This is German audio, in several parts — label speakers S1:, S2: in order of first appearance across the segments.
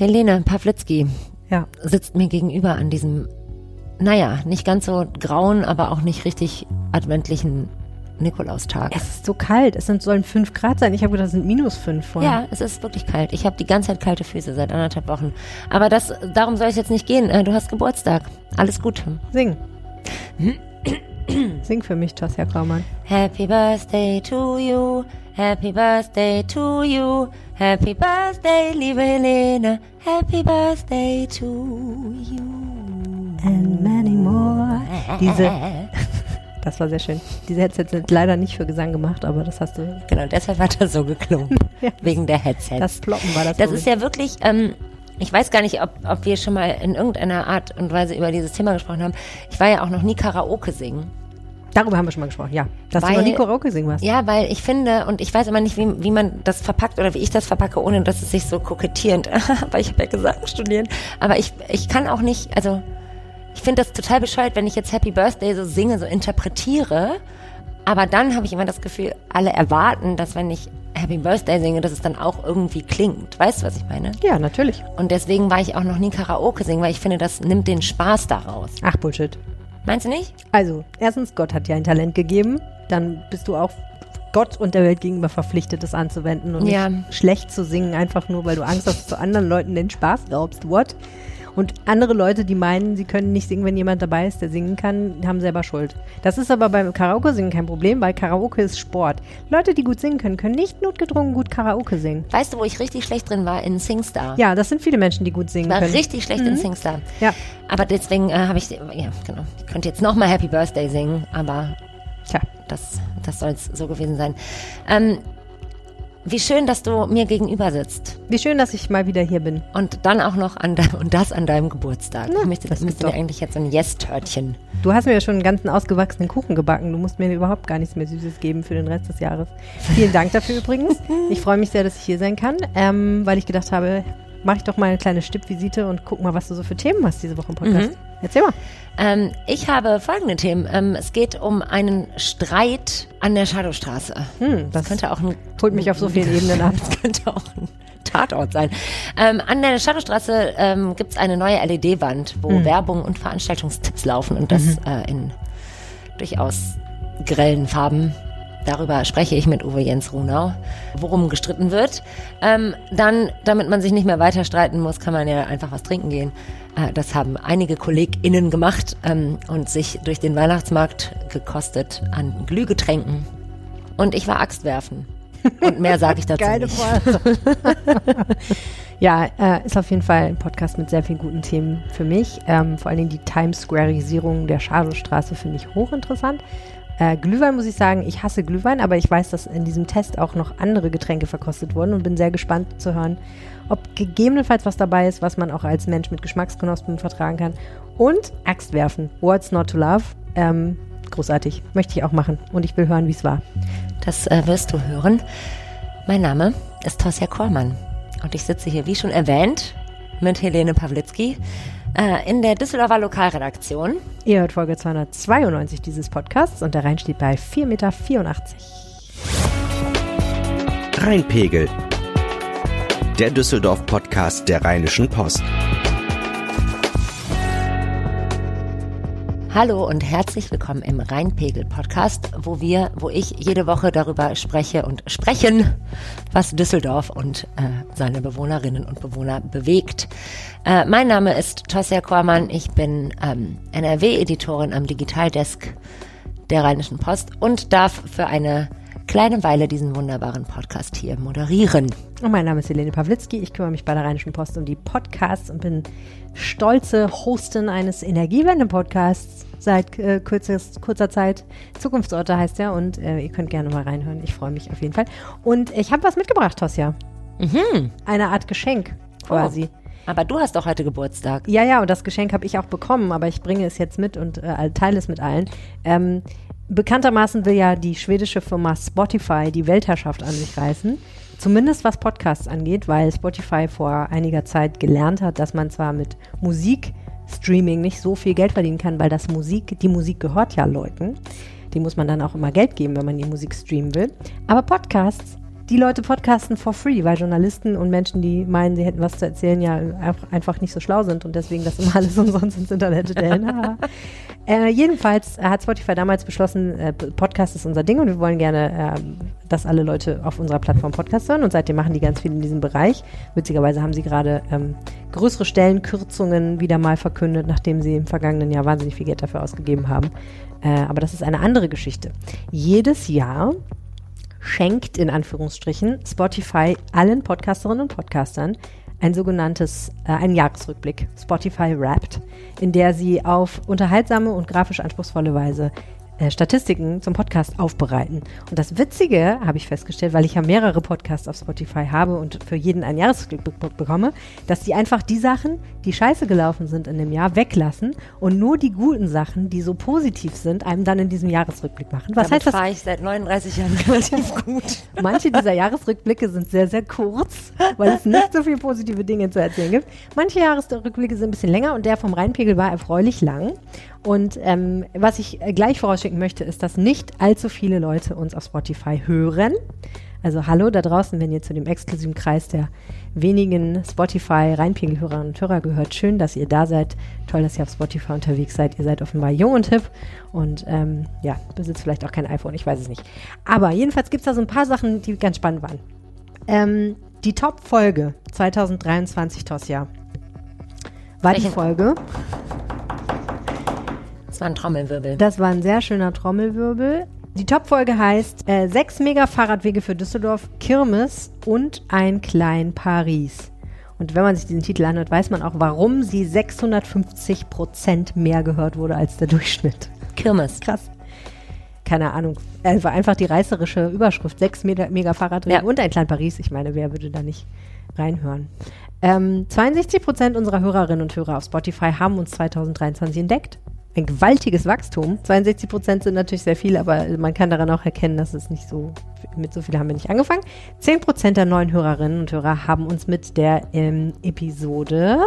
S1: Helene Pawlitzki
S2: Ja.
S1: sitzt mir gegenüber an diesem, naja, nicht ganz so grauen, aber auch nicht richtig adventlichen Nikolaustag.
S2: Es ist so kalt. Es sind, sollen fünf Grad sein. Ich habe gedacht, es sind minus fünf vorher.
S1: Ja, es ist wirklich kalt. Ich habe die ganze Zeit kalte Füße seit anderthalb Wochen. Aber das, darum soll es jetzt nicht gehen. Äh, Du hast Geburtstag. Alles Gute.
S2: Sing. Sing für mich, Tosja Kraumann.
S1: Happy Birthday to you. Happy Birthday to you. Happy Birthday, liebe Helene. Happy Birthday to you.
S2: And many more. Diese, das war sehr schön. Diese Headsets sind leider nicht für Gesang gemacht, aber das hast du.
S1: Genau, deshalb hat er so geklungen.
S2: Ja.
S1: Wegen der Headsets.
S2: Das Ploppen war das.
S1: Das ist ja wirklich, ähm, ich weiß gar nicht, ob, ob wir schon mal in irgendeiner Art und Weise über dieses Thema gesprochen haben. Ich war ja auch noch nie Karaoke singen.
S2: Darüber haben wir schon mal gesprochen, ja. Dass
S1: Weil-
S2: du noch nie Karaoke singen warst.
S1: Ja, weil ich finde, und ich weiß immer nicht, wie, wie man das verpackt oder wie ich das verpacke, ohne dass es sich so kokettierend, weil ich habe ja Gesang studiert. Aber ich, ich kann auch nicht, also ich finde das total bescheuert, wenn ich jetzt Happy Birthday so singe, so interpretiere. Aber dann habe ich immer das Gefühl, alle erwarten, dass wenn ich Happy Birthday singe, dass es dann auch irgendwie klingt. Weißt du, was ich meine?
S2: Ja, natürlich.
S1: Und deswegen war ich auch noch nie Karaoke singen, weil ich finde, das nimmt den Spaß daraus.
S2: Ach, Bullshit.
S1: Meinst du nicht?
S2: Also, erstens, Gott hat dir ein Talent gegeben. Dann bist du auch Gott und der Welt gegenüber verpflichtet, es anzuwenden und
S1: Ja.
S2: nicht schlecht zu singen, einfach nur, weil du Angst hast, dass du anderen Leuten den Spaß raubst. What? Und andere Leute, die meinen, sie können nicht singen, wenn jemand dabei ist, der singen kann, haben selber Schuld. Das ist aber beim Karaoke-Singen kein Problem, weil Karaoke ist Sport. Leute, die gut singen können, können nicht notgedrungen gut Karaoke singen.
S1: Weißt du, wo ich richtig schlecht drin war? In Singstar.
S2: Ja, das sind viele Menschen, die gut singen
S1: Ich war
S2: können.
S1: richtig schlecht in Singstar.
S2: Ja.
S1: Aber deswegen äh, habe ich, ja, genau. Ich könnte jetzt nochmal Happy Birthday singen, aber
S2: Tja.
S1: das, das soll es so gewesen sein. Ähm, wie schön, dass du mir gegenüber sitzt.
S2: Wie schön, dass ich mal wieder hier bin.
S1: Und dann auch noch an deinem, und das an deinem Geburtstag.
S2: Na,
S1: ich möchte,
S2: das
S1: müsste mir eigentlich jetzt so ein Yes-Törtchen.
S2: Du hast mir ja schon einen ganzen ausgewachsenen Kuchen gebacken. Du musst mir überhaupt gar nichts mehr Süßes geben für den Rest des Jahres. Vielen Dank dafür übrigens. Ich freue mich sehr, dass ich hier sein kann, ähm, weil ich gedacht habe, mache ich doch mal eine kleine Stippvisite und guck mal, was du so für Themen hast diese Woche im Podcast. Erzähl mal.
S1: Ähm, ich habe folgende Themen. Ähm, es geht um einen Streit an der Shadowstraße.
S2: Hm,
S1: Das
S2: das
S1: könnte auch ein
S2: holt mich auf so vielen Ebenen ab.
S1: Das könnte auch ein Tatort sein. Ähm, an der Shadowstraße ähm, gibt es eine neue LED-Wand, wo
S2: Hm.
S1: Werbung und Veranstaltungstipps laufen und das
S2: Mhm.
S1: äh, in durchaus grellen Farben. Darüber spreche ich mit Uwe Jens Runau, worum gestritten wird. Ähm, dann, damit man sich nicht mehr weiter streiten muss, kann man ja einfach was trinken gehen. Äh, das haben einige KollegInnen gemacht ähm, und sich durch den Weihnachtsmarkt gekostet an Glühgetränken. Und ich war Axt werfen. Und mehr sage ich dazu
S2: Geile
S1: nicht.
S2: Ja, äh, ist auf jeden Fall ein Podcast mit sehr vielen guten Themen für mich. Ähm, vor allen Dingen die Times Squareisierung der Shadowstraße finde ich hochinteressant. Äh, Glühwein muss ich sagen, ich hasse Glühwein, aber ich weiß, dass in diesem Test auch noch andere Getränke verkostet wurden und bin sehr gespannt zu hören, ob gegebenenfalls was dabei ist, was man auch als Mensch mit Geschmacksknospen vertragen kann. Und Axt werfen. What's not to love? Ähm, großartig. Möchte ich auch machen. Und ich will hören, wie es war.
S1: Das äh, wirst du hören. Mein Name ist Tosja Kormann und ich sitze hier, wie schon erwähnt, mit Helene Pawlitzki in der Düsseldorfer Lokalredaktion.
S2: Ihr hört Folge 292 dieses Podcasts und der Rhein steht bei 4,84 Meter.
S3: Rheinpegel. Der Düsseldorf-Podcast der Rheinischen Post.
S1: Hallo und herzlich willkommen im Rheinpegel-Podcast, wo wir, wo ich jede Woche darüber spreche und sprechen, was Düsseldorf und äh, seine Bewohnerinnen und Bewohner bewegt. Äh, mein Name ist Tosja Kormann, ich bin ähm, NRW-Editorin am Digitaldesk der Rheinischen Post und darf für eine kleine Weile diesen wunderbaren Podcast hier moderieren.
S2: Und mein Name ist Helene Pawlitzki. Ich kümmere mich bei der Rheinischen Post um die Podcasts und bin stolze Hostin eines Energiewende-Podcasts seit äh, kürzes, kurzer Zeit. Zukunftsorte heißt er und äh, ihr könnt gerne mal reinhören. Ich freue mich auf jeden Fall. Und ich habe was mitgebracht, Tosja.
S1: Mhm.
S2: Eine Art Geschenk quasi.
S1: Aber du hast doch heute Geburtstag.
S2: Ja, ja, und das Geschenk habe ich auch bekommen, aber ich bringe es jetzt mit und äh, teile es mit allen. Ähm, bekanntermaßen will ja die schwedische Firma Spotify die Weltherrschaft an sich reißen. Zumindest was Podcasts angeht, weil Spotify vor einiger Zeit gelernt hat, dass man zwar mit Musikstreaming nicht so viel Geld verdienen kann, weil das Musik, die Musik gehört ja Leuten. Die muss man dann auch immer Geld geben, wenn man die Musik streamen will. Aber Podcasts, die Leute podcasten for free, weil Journalisten und Menschen, die meinen, sie hätten was zu erzählen, ja einfach nicht so schlau sind und deswegen das immer alles umsonst ins Internet stellen. äh, jedenfalls hat Spotify damals beschlossen, äh, Podcast ist unser Ding und wir wollen gerne, äh, dass alle Leute auf unserer Plattform Podcast hören und seitdem machen die ganz viel in diesem Bereich. Witzigerweise haben sie gerade ähm, größere Stellenkürzungen wieder mal verkündet, nachdem sie im vergangenen Jahr wahnsinnig viel Geld dafür ausgegeben haben. Äh, aber das ist eine andere Geschichte. Jedes Jahr schenkt in Anführungsstrichen Spotify allen Podcasterinnen und Podcastern ein sogenanntes, äh, einen Jahresrückblick, Spotify Wrapped, in der sie auf unterhaltsame und grafisch anspruchsvolle Weise äh, Statistiken zum Podcast aufbereiten. Und das Witzige habe ich festgestellt, weil ich ja mehrere Podcasts auf Spotify habe und für jeden ein Jahresrückblick be bekomme, dass die einfach die Sachen, die scheiße gelaufen sind in dem Jahr, weglassen und nur die guten Sachen, die so positiv sind, einem dann in diesem Jahresrückblick machen.
S1: Was Damit heißt das? fahre ich seit 39 Jahren relativ gut.
S2: Manche dieser Jahresrückblicke sind sehr, sehr kurz, weil es nicht so viele positive Dinge zu erzählen gibt. Manche Jahresrückblicke sind ein bisschen länger und der vom Rheinpegel war erfreulich lang. Und ähm, was ich gleich vorausschicken möchte, ist, dass nicht allzu viele Leute uns auf Spotify hören. Also hallo da draußen, wenn ihr zu dem exklusiven Kreis der wenigen Spotify Reinpegelhörerinnen und Hörer gehört. Schön, dass ihr da seid. Toll, dass ihr auf Spotify unterwegs seid. Ihr seid offenbar jung und hip und ähm, ja, besitzt vielleicht auch kein iPhone, ich weiß es nicht. Aber jedenfalls gibt es da so ein paar Sachen, die ganz spannend waren. Ähm, die Top-Folge 2023, Tosja, war Welche? die Folge
S1: war ein Trommelwirbel.
S2: Das war ein sehr schöner Trommelwirbel. Die Topfolge heißt äh, Sechs Mega-Fahrradwege für Düsseldorf, Kirmes und ein Klein Paris. Und wenn man sich diesen Titel anhört, weiß man auch, warum sie 650 Prozent mehr gehört wurde als der Durchschnitt.
S1: Kirmes.
S2: Krass. Keine Ahnung. Es war einfach die reißerische Überschrift. Sechs Mega-Fahrradwege ja. und ein Klein Paris. Ich meine, wer würde da nicht reinhören? Ähm, 62 Prozent unserer Hörerinnen und Hörer auf Spotify haben uns 2023 entdeckt ein gewaltiges Wachstum. 62 Prozent sind natürlich sehr viel, aber man kann daran auch erkennen, dass es nicht so, mit so viel haben wir nicht angefangen. 10 Prozent der neuen Hörerinnen und Hörer haben uns mit der ähm, Episode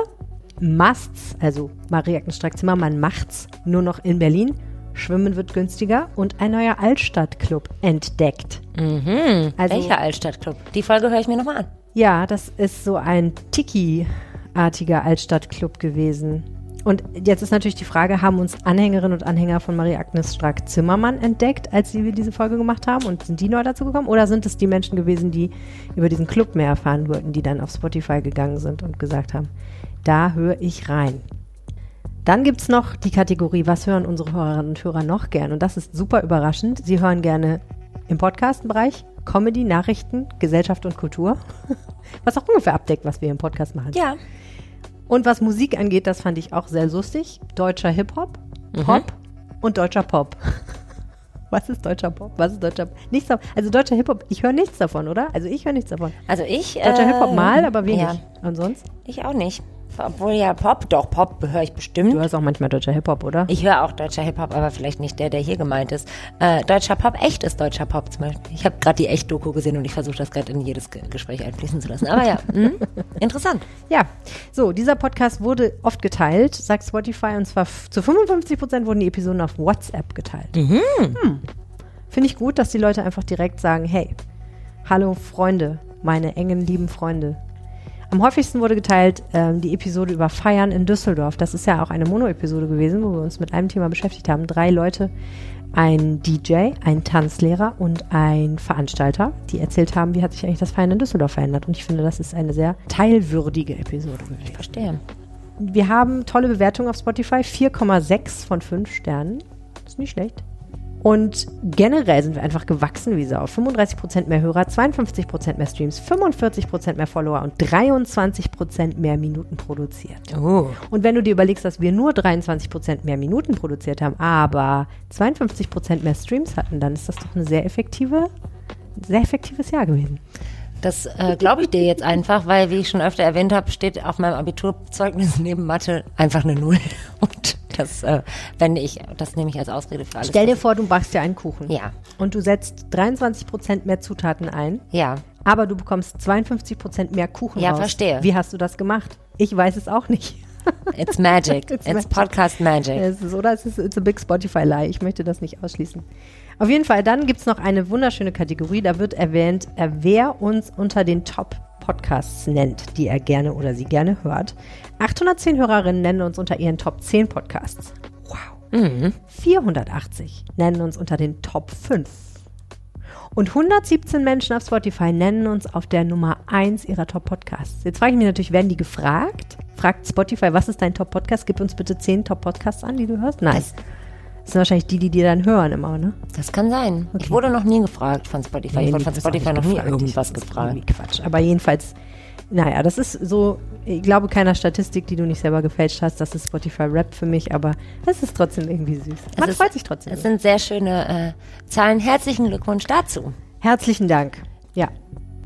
S2: Musts, also Marie-Agnes Strack-Zimmermann macht's, nur noch in Berlin. Schwimmen wird günstiger und ein neuer Altstadtclub entdeckt.
S1: Mhm. Also, Welcher Altstadtclub? Die Folge höre ich mir nochmal an.
S2: Ja, das ist so ein Tiki-artiger Altstadtclub gewesen. Und jetzt ist natürlich die Frage, haben uns Anhängerinnen und Anhänger von Marie-Agnes Strack-Zimmermann entdeckt, als wir diese Folge gemacht haben und sind die neu dazu gekommen? Oder sind es die Menschen gewesen, die über diesen Club mehr erfahren wollten, die dann auf Spotify gegangen sind und gesagt haben, da höre ich rein? Dann gibt es noch die Kategorie, was hören unsere Hörerinnen und Hörer noch gern? Und das ist super überraschend. Sie hören gerne im Podcast-Bereich Comedy, Nachrichten, Gesellschaft und Kultur. Was auch ungefähr abdeckt, was wir im Podcast machen.
S1: Ja.
S2: Und was Musik angeht, das fand ich auch sehr lustig. Deutscher Hip-Hop, mhm. Pop mhm. und deutscher Pop. Was ist deutscher Pop? Was ist deutscher Pop? Nichts davon. Also deutscher Hip-Hop, ich höre nichts davon, oder? Also ich höre nichts davon.
S1: Also ich.
S2: Deutscher äh, Hip-Hop mal, aber wenig. Ja. Und sonst?
S1: Ich auch nicht. Obwohl ja Pop, doch Pop höre ich bestimmt.
S2: Du hörst auch manchmal deutscher Hip-Hop, oder?
S1: Ich höre auch deutscher Hip-Hop, aber vielleicht nicht der, der hier gemeint ist. Äh, deutscher Pop, echt ist deutscher Pop zum Beispiel. Ich habe gerade die Echt-Doku gesehen und ich versuche das gerade in jedes Ge Gespräch einfließen zu lassen. Aber ja, mh, interessant.
S2: Ja, so, dieser Podcast wurde oft geteilt, sagt Spotify, und zwar zu 55 Prozent wurden die Episoden auf WhatsApp geteilt. Mhm. Hm. Finde ich gut, dass die Leute einfach direkt sagen, hey, hallo Freunde, meine engen, lieben Freunde, am häufigsten wurde geteilt ähm, die Episode über Feiern in Düsseldorf. Das ist ja auch eine Mono-Episode gewesen, wo wir uns mit einem Thema beschäftigt haben. Drei Leute, ein DJ, ein Tanzlehrer und ein Veranstalter, die erzählt haben, wie hat sich eigentlich das Feiern in Düsseldorf verändert. Und ich finde, das ist eine sehr teilwürdige Episode gewesen.
S1: Ich verstehe.
S2: Wir haben tolle Bewertungen auf Spotify, 4,6 von 5 Sternen. Ist nicht schlecht. Und generell sind wir einfach gewachsen wie Sau. 35% mehr Hörer, 52% mehr Streams, 45% mehr Follower und 23% mehr Minuten produziert.
S1: Oh.
S2: Und wenn du dir überlegst, dass wir nur 23% mehr Minuten produziert haben, aber 52% mehr Streams hatten, dann ist das doch eine sehr effektive, sehr effektives Jahr gewesen.
S1: Das äh, glaube ich dir jetzt einfach, weil, wie ich schon öfter erwähnt habe, steht auf meinem Abiturzeugnis neben Mathe einfach eine Null. Und das, äh, wenn ich, das nehme ich als Ausrede für alles.
S2: Stell dir vor, du backst dir einen Kuchen.
S1: Ja.
S2: Und du setzt 23 Prozent mehr Zutaten ein.
S1: Ja.
S2: Aber du bekommst 52 Prozent mehr Kuchen
S1: ja,
S2: raus.
S1: Verstehe.
S2: Wie hast du das gemacht? Ich weiß es auch nicht.
S1: It's magic. It's, it's magic. Podcast magic.
S2: Es ist, oder es ist it's a big Spotify lie. Ich möchte das nicht ausschließen. Auf jeden Fall, dann gibt es noch eine wunderschöne Kategorie, da wird erwähnt, äh, wer uns unter den Top-Podcasts nennt, die er gerne oder sie gerne hört. 810 Hörerinnen nennen uns unter ihren Top 10 Podcasts. Wow. 480 nennen uns unter den Top 5. Und 117 Menschen auf Spotify nennen uns auf der Nummer 1 ihrer Top-Podcasts. Jetzt frage ich mich natürlich, werden die gefragt? Fragt Spotify, was ist dein Top-Podcast? Gib uns bitte 10 Top-Podcasts an, die du hörst. Nein. Das, das sind wahrscheinlich die, die dir dann hören immer, ne?
S1: Das kann sein. Okay. Ich wurde noch nie gefragt von Spotify. Nee, ich wurde von Spotify noch nie irgendwas gefragt.
S2: Quatsch. Aber jedenfalls naja, das ist so, ich glaube keiner Statistik, die du nicht selber gefälscht hast, das ist Spotify Rap für mich, aber es ist trotzdem irgendwie süß.
S1: Man es freut ist, sich trotzdem. Es sind sehr schöne äh, Zahlen. Herzlichen Glückwunsch dazu.
S2: Herzlichen Dank. Ja.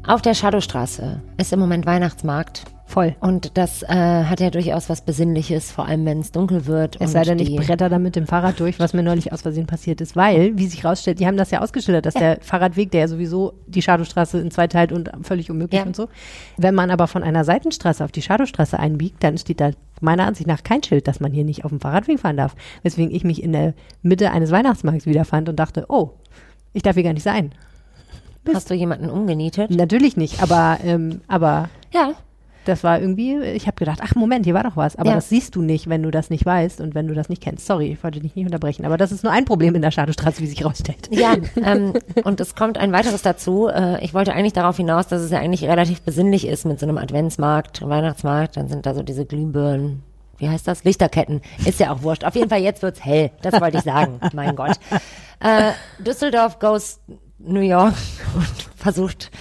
S1: Auf der Shadowstraße ist im Moment Weihnachtsmarkt.
S2: Voll.
S1: Und das äh, hat ja durchaus was Besinnliches, vor allem wenn es dunkel wird.
S2: Es sei denn, ich bretter da mit dem Fahrrad durch, was mir neulich aus Versehen passiert ist, weil, wie sich rausstellt, die haben das ja ausgeschildert, dass ja. der Fahrradweg, der ja sowieso die Shadowstraße in zwei teilt und völlig unmöglich ja. und so. Wenn man aber von einer Seitenstraße auf die Shadowstraße einbiegt, dann steht da meiner Ansicht nach kein Schild, dass man hier nicht auf dem Fahrradweg fahren darf. Weswegen ich mich in der Mitte eines Weihnachtsmarkts wiederfand und dachte, oh, ich darf hier gar nicht sein.
S1: Hast du jemanden umgenietet?
S2: Natürlich nicht, aber, ähm, aber.
S1: Ja.
S2: Das war irgendwie, ich habe gedacht, ach Moment, hier war doch was. Aber ja. das siehst du nicht, wenn du das nicht weißt und wenn du das nicht kennst. Sorry, ich wollte dich nicht unterbrechen. Aber das ist nur ein Problem in der Shadowstraße, wie sich herausstellt.
S1: Ja, ähm, und es kommt ein weiteres dazu. Äh, ich wollte eigentlich darauf hinaus, dass es ja eigentlich relativ besinnlich ist mit so einem Adventsmarkt, Weihnachtsmarkt. Dann sind da so diese Glühbirnen, wie heißt das? Lichterketten. Ist ja auch wurscht. Auf jeden Fall, jetzt wird's hell. Das wollte ich sagen. mein Gott. Äh, Düsseldorf goes New York und versucht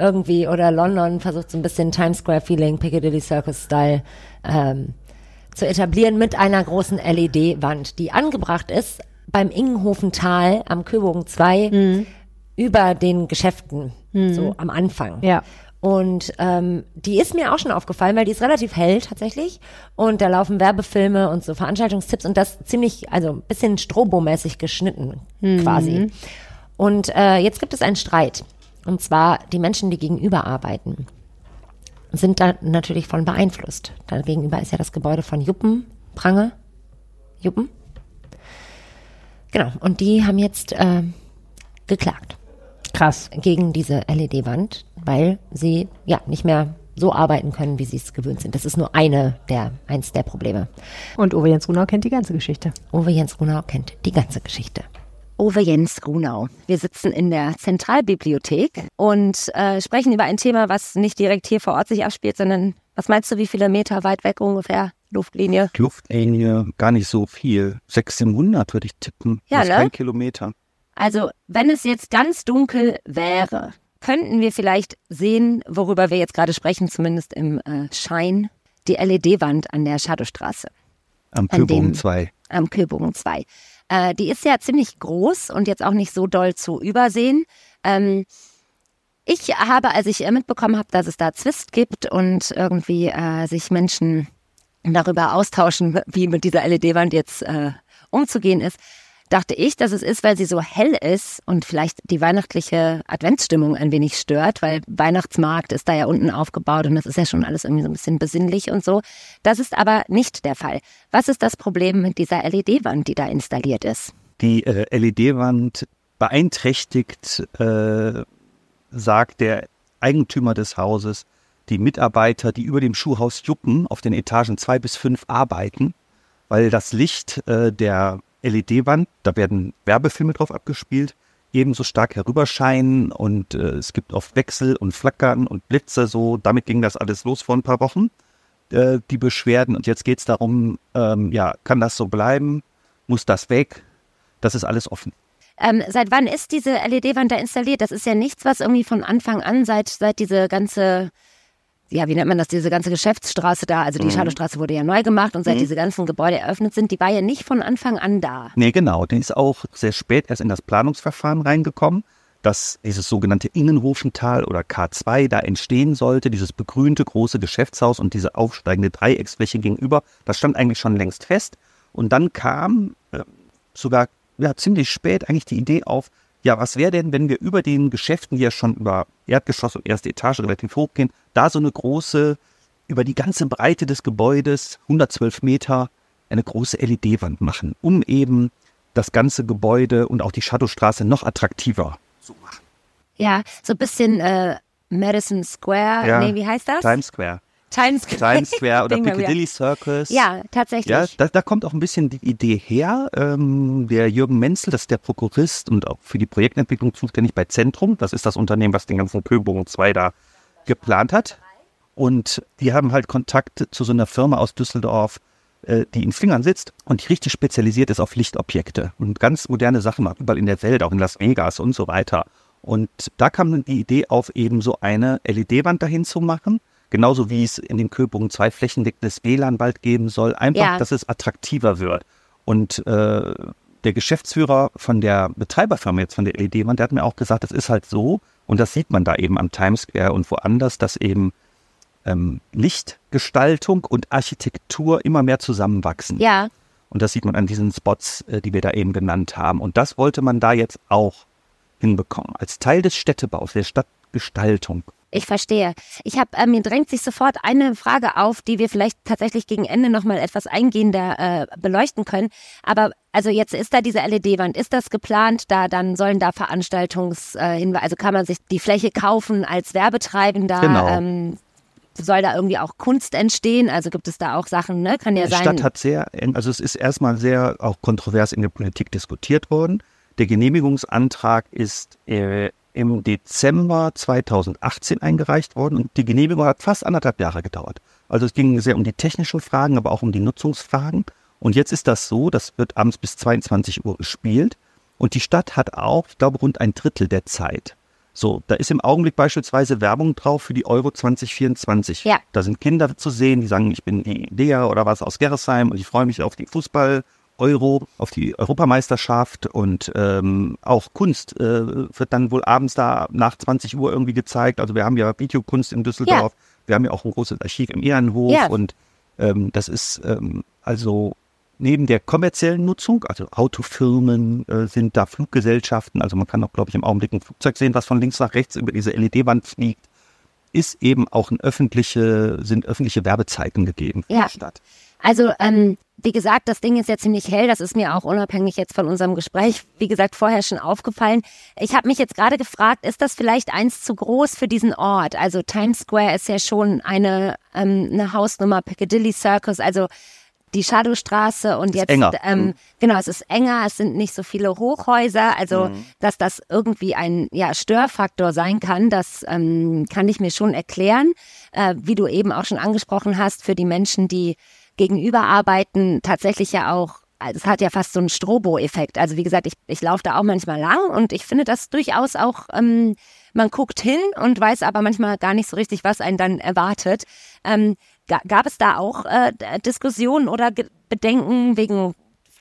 S1: irgendwie oder London versucht so ein bisschen Times Square Feeling, Piccadilly Circus Style ähm, zu etablieren mit einer großen LED-Wand, die angebracht ist beim Ingenhofental am Köbogen 2 mhm. über den Geschäften, mhm. so am Anfang.
S2: Ja.
S1: Und ähm, die ist mir auch schon aufgefallen, weil die ist relativ hell tatsächlich. Und da laufen Werbefilme und so Veranstaltungstipps und das ziemlich, also ein bisschen strobomäßig geschnitten mhm. quasi. Und äh, jetzt gibt es einen Streit. Und zwar die Menschen, die gegenüber arbeiten, sind da natürlich von beeinflusst. Da gegenüber ist ja das Gebäude von Juppen, Prange, Juppen. Genau, und die haben jetzt äh, geklagt.
S2: Krass.
S1: Gegen diese LED-Wand, weil sie ja nicht mehr so arbeiten können, wie sie es gewöhnt sind. Das ist nur eine der, eins der Probleme.
S2: Und Uwe Jens Runau kennt die ganze Geschichte.
S1: Uwe Jens Runau kennt die ganze Geschichte. Uwe Jens Grunau. Wir sitzen in der Zentralbibliothek und äh, sprechen über ein Thema, was nicht direkt hier vor Ort sich abspielt, sondern was meinst du, wie viele Meter weit weg ungefähr? Luftlinie?
S4: Luftlinie gar nicht so viel. 1600 würde ich tippen.
S1: Ja,
S4: das
S1: ne?
S4: Kein Kilometer.
S1: Also, wenn es jetzt ganz dunkel wäre, könnten wir vielleicht sehen, worüber wir jetzt gerade sprechen, zumindest im äh, Schein, die LED-Wand an der Shadowstraße.
S4: Am Köbogen 2.
S1: Am Köbogen 2. Äh, die ist ja ziemlich groß und jetzt auch nicht so doll zu übersehen. Ähm, ich habe, als ich mitbekommen habe, dass es da Zwist gibt und irgendwie äh, sich Menschen darüber austauschen, wie mit dieser LED-Wand jetzt äh, umzugehen ist, dachte ich, dass es ist, weil sie so hell ist und vielleicht die weihnachtliche Adventsstimmung ein wenig stört, weil Weihnachtsmarkt ist da ja unten aufgebaut und das ist ja schon alles irgendwie so ein bisschen besinnlich und so. Das ist aber nicht der Fall. Was ist das Problem mit dieser LED-Wand, die da installiert ist?
S4: Die äh, LED-Wand beeinträchtigt, äh, sagt der Eigentümer des Hauses, die Mitarbeiter, die über dem Schuhhaus Juppen auf den Etagen zwei bis fünf arbeiten, weil das Licht äh, der LED-Wand, da werden Werbefilme drauf abgespielt, ebenso stark herüberscheinen und äh, es gibt oft Wechsel und Flackern und Blitze so. Damit ging das alles los vor ein paar Wochen, äh, die Beschwerden. Und jetzt geht es darum, ähm, ja, kann das so bleiben? Muss das weg? Das ist alles offen.
S1: Ähm, seit wann ist diese LED-Wand da installiert? Das ist ja nichts, was irgendwie von Anfang an, seit, seit diese ganze ja, wie nennt man das, diese ganze Geschäftsstraße da, also die mhm. Schadowstraße wurde ja neu gemacht und seit mhm. diese ganzen Gebäude eröffnet sind, die war ja nicht von Anfang an da.
S4: Nee, genau, die ist auch sehr spät erst in das Planungsverfahren reingekommen, dass dieses sogenannte Innenhofental oder K2 da entstehen sollte, dieses begrünte große Geschäftshaus und diese aufsteigende Dreiecksfläche gegenüber, das stand eigentlich schon längst fest. Und dann kam äh, sogar ja, ziemlich spät eigentlich die Idee auf, ja, was wäre denn, wenn wir über den Geschäften, die ja schon über Erdgeschoss und erste Etage relativ hoch gehen, da so eine große, über die ganze Breite des Gebäudes, 112 Meter, eine große LED-Wand machen, um eben das ganze Gebäude und auch die Shadowstraße noch attraktiver zu machen.
S1: Ja, so ein bisschen äh, Madison Square,
S4: Ja,
S1: nee, wie heißt das?
S4: Times Square.
S1: Times Square.
S4: Times Square oder. Piccadilly Circus.
S1: Ja, tatsächlich.
S4: Ja, da, da kommt auch ein bisschen die Idee her. Ähm, der Jürgen Menzel, das ist der Prokurist und auch für die Projektentwicklung zuständig bei Zentrum. Das ist das Unternehmen, was den ganzen Köbogen 2 da geplant hat. Und die haben halt Kontakt zu so einer Firma aus Düsseldorf, äh, die in Flingern sitzt und die richtig spezialisiert ist auf Lichtobjekte und ganz moderne Sachen macht, überall in der Welt, auch in Las Vegas und so weiter. Und da kam dann die Idee auf, eben so eine LED-Wand dahin zu machen. Genauso wie es in dem Köbogen zwei flächendeckendes WLAN bald geben soll. Einfach,
S1: Ja.
S4: dass es attraktiver wird. Und äh, der Geschäftsführer von der Betreiberfirma jetzt von der LED-Wand, der hat mir auch gesagt, das ist halt so, und das sieht man da eben am Times Square und woanders, dass eben ähm, Lichtgestaltung und Architektur immer mehr zusammenwachsen.
S1: Ja,
S4: Und das sieht man an diesen Spots, äh, die wir da eben genannt haben. Und das wollte man da jetzt auch hinbekommen, als Teil des Städtebaus, der Stadtgestaltung.
S1: Ich verstehe. Ich habe, äh, mir drängt sich sofort eine Frage auf, die wir vielleicht tatsächlich gegen Ende nochmal etwas eingehender äh, beleuchten können. Aber also jetzt ist da diese LED-Wand, ist das geplant? Da dann sollen da Veranstaltungshinweise, äh, also kann man sich die Fläche kaufen als Werbetreibender?
S4: Genau.
S1: Ähm, soll da irgendwie auch Kunst entstehen? Also gibt es da auch Sachen, ne? Kann ja
S4: Die
S1: sein.
S4: Stadt hat sehr, also es ist erstmal sehr auch kontrovers in der Politik diskutiert worden. Der Genehmigungsantrag ist äh, im Dezember 2018 eingereicht worden und die Genehmigung hat fast anderthalb Jahre gedauert. Also es ging sehr um die technischen Fragen, aber auch um die Nutzungsfragen. Und jetzt ist das so, das wird abends bis 22 Uhr gespielt und die Stadt hat auch, ich glaube, rund ein Drittel der Zeit. So, da ist im Augenblick beispielsweise Werbung drauf für die Euro 2024.
S1: Ja.
S4: Da sind Kinder zu sehen, die sagen, ich bin die Lea oder was aus Gerresheim und ich freue mich auf die Fußball-Euro, auf die Europameisterschaft und ähm, auch Kunst äh, wird dann wohl abends da nach 20 Uhr irgendwie gezeigt. Also wir haben ja Videokunst in Düsseldorf, wir haben ja auch ein großes Archiv im Ehrenhof
S1: Ja.
S4: und ähm, das ist ähm, also neben der kommerziellen Nutzung, also Autofirmen äh, sind da Fluggesellschaften, also man kann auch, glaube ich, im Augenblick ein Flugzeug sehen, was von links nach rechts über diese LED-Wand fliegt, ist eben auch ein öffentliche, sind öffentliche Werbezeiten gegeben für
S1: Ja.
S4: die Stadt.
S1: Also, ähm, wie gesagt, das Ding ist ja ziemlich hell. Das ist mir auch unabhängig jetzt von unserem Gespräch, wie gesagt, vorher schon aufgefallen. Ich habe mich jetzt gerade gefragt, ist das vielleicht eins zu groß für diesen Ort? Also Times Square ist ja schon eine, ähm, eine Hausnummer, Piccadilly Circus, also die Shadowstraße und jetzt
S4: enger.
S1: ähm,
S4: Mhm.
S1: genau, es ist enger, es sind nicht so viele Hochhäuser, also
S4: Mhm.
S1: dass das irgendwie ein ja, Störfaktor sein kann, das ähm, kann ich mir schon erklären, äh, wie du eben auch schon angesprochen hast, für die Menschen, die gegenüber arbeiten, tatsächlich ja auch also es hat ja fast so einen Strobo-Effekt. Also wie gesagt, ich, ich laufe da auch manchmal lang und ich finde das durchaus auch, ähm, man guckt hin und weiß aber manchmal gar nicht so richtig, was einen dann erwartet. Ähm, ga, gab es da auch äh, Diskussionen oder Bedenken wegen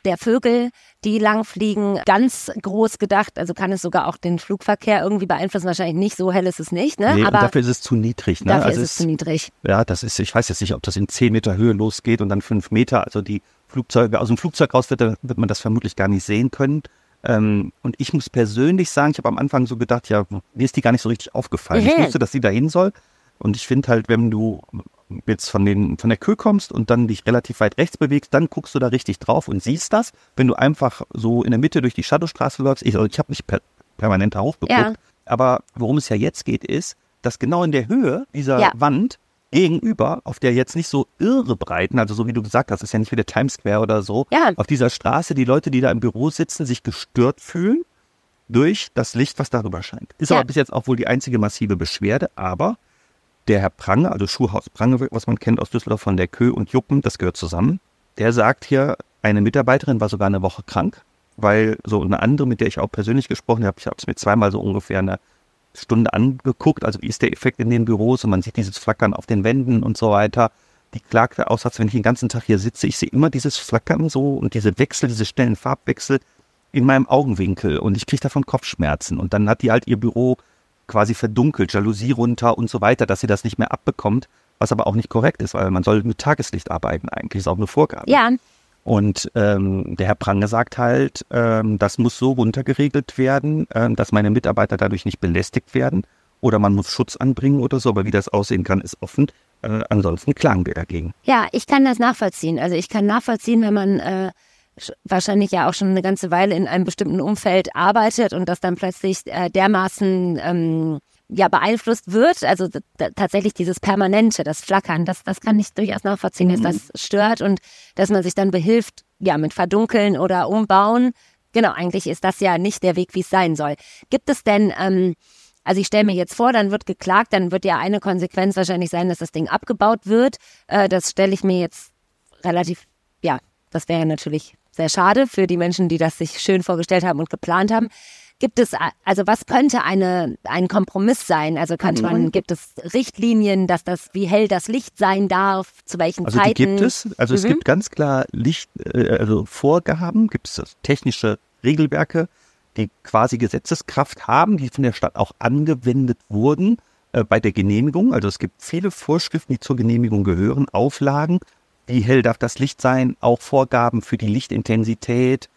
S1: der Vögel, die langfliegen, ganz groß gedacht, also kann es sogar auch den Flugverkehr irgendwie beeinflussen, wahrscheinlich nicht, so hell ist es nicht, ne?
S4: Nee,
S1: aber
S4: dafür ist es zu niedrig. Ne?
S1: dafür
S4: also
S1: ist es zu niedrig.
S4: Ja, das ist, ich weiß jetzt nicht, ob das in 10 Meter Höhe losgeht und dann 5 Meter. Also die Flugzeuge, aus dem Flugzeug raus wird, wird man das vermutlich gar nicht sehen können. Ähm, und ich muss persönlich sagen, ich habe am Anfang so gedacht, ja, mir ist die gar nicht so richtig aufgefallen. Ich
S1: Mhm.
S4: wusste, dass die dahin soll. Und ich finde halt, wenn du jetzt von, den, von der Kö kommst und dann dich relativ weit rechts bewegst, dann guckst du da richtig drauf und siehst das. Wenn du einfach so in der Mitte durch die Shadowstraße läufst, ich, also ich habe nicht per, permanent da hochgeguckt,
S1: Ja.
S4: aber worum es ja jetzt geht, ist, dass genau in der Höhe dieser
S1: Ja.
S4: Wand gegenüber, auf der jetzt nicht so irre breiten, also so wie du gesagt hast, ist ja nicht wie der Times Square oder so,
S1: Ja.
S4: auf dieser Straße die Leute, die da im Büro sitzen, sich gestört fühlen durch das Licht, was darüber scheint. Ist aber bis jetzt auch wohl die einzige massive Beschwerde, aber der Herr Prange, also Schuhhaus Prange, was man kennt aus Düsseldorf von der Kö und Juppen, das gehört zusammen, der sagt hier, eine Mitarbeiterin war sogar eine Woche krank, weil so eine andere, mit der ich auch persönlich gesprochen habe, ich habe es mir zweimal so ungefähr eine Stunde angeguckt, also wie ist der Effekt in den Büros? Und man sieht dieses Flackern auf den Wänden und so weiter. Die klagte aus, als wenn ich den ganzen Tag hier sitze, ich sehe immer dieses Flackern so und diese Wechsel, diese schnellen Farbwechsel in meinem Augenwinkel. Und ich kriege davon Kopfschmerzen. Und dann hat die halt ihr Büro quasi verdunkelt, Jalousie runter und so weiter, dass sie das nicht mehr abbekommt, was aber auch nicht korrekt ist, weil man soll mit Tageslicht arbeiten eigentlich, ist auch eine Vorgabe.
S1: Ja,
S4: Und ähm, der Herr Prange sagt halt, ähm, das muss so runtergeregelt werden, ähm, dass meine Mitarbeiter dadurch nicht belästigt werden oder man muss Schutz anbringen oder so, aber wie das aussehen kann, ist offen. Äh, ansonsten klagen wir dagegen.
S1: Ja, ich kann das nachvollziehen. Also ich kann nachvollziehen, wenn man äh, wahrscheinlich ja auch schon eine ganze Weile in einem bestimmten Umfeld arbeitet und das dann plötzlich äh, dermaßen ähm, ja beeinflusst wird, also tatsächlich dieses Permanente, das Flackern, das, das kann ich durchaus nachvollziehen, dass das stört und dass man sich dann behilft, ja, mit Verdunkeln oder Umbauen. Genau, eigentlich ist das ja nicht der Weg, wie es sein soll. Gibt es denn, ähm, also ich stelle mir jetzt vor, dann wird geklagt, dann wird ja eine Konsequenz wahrscheinlich sein, dass das Ding abgebaut wird. Äh, das stelle ich mir jetzt relativ, ja, das wäre natürlich sehr schade für die Menschen, die das sich schön vorgestellt haben und geplant haben. Gibt es, also was könnte eine, ein Kompromiss sein? Also könnte man, gibt es Richtlinien, dass das, wie hell das Licht sein darf, zu welchen
S4: also
S1: Zeiten?
S4: Die gibt es. Also mhm. es gibt ganz klar Licht, äh, also Vorgaben, gibt es technische Regelwerke, die quasi Gesetzeskraft haben, die von der Stadt auch angewendet wurden äh, bei der Genehmigung. Also es gibt viele Vorschriften, die zur Genehmigung gehören, Auflagen. Wie hell darf das Licht sein? Auch Vorgaben für die Lichtintensität,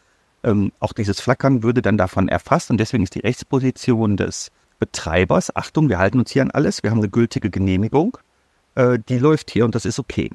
S4: ähm, auch dieses Flackern würde dann davon erfasst und deswegen ist die Rechtsposition des Betreibers, Achtung, wir halten uns hier an alles, wir haben eine gültige Genehmigung, äh, die läuft hier und das ist okay.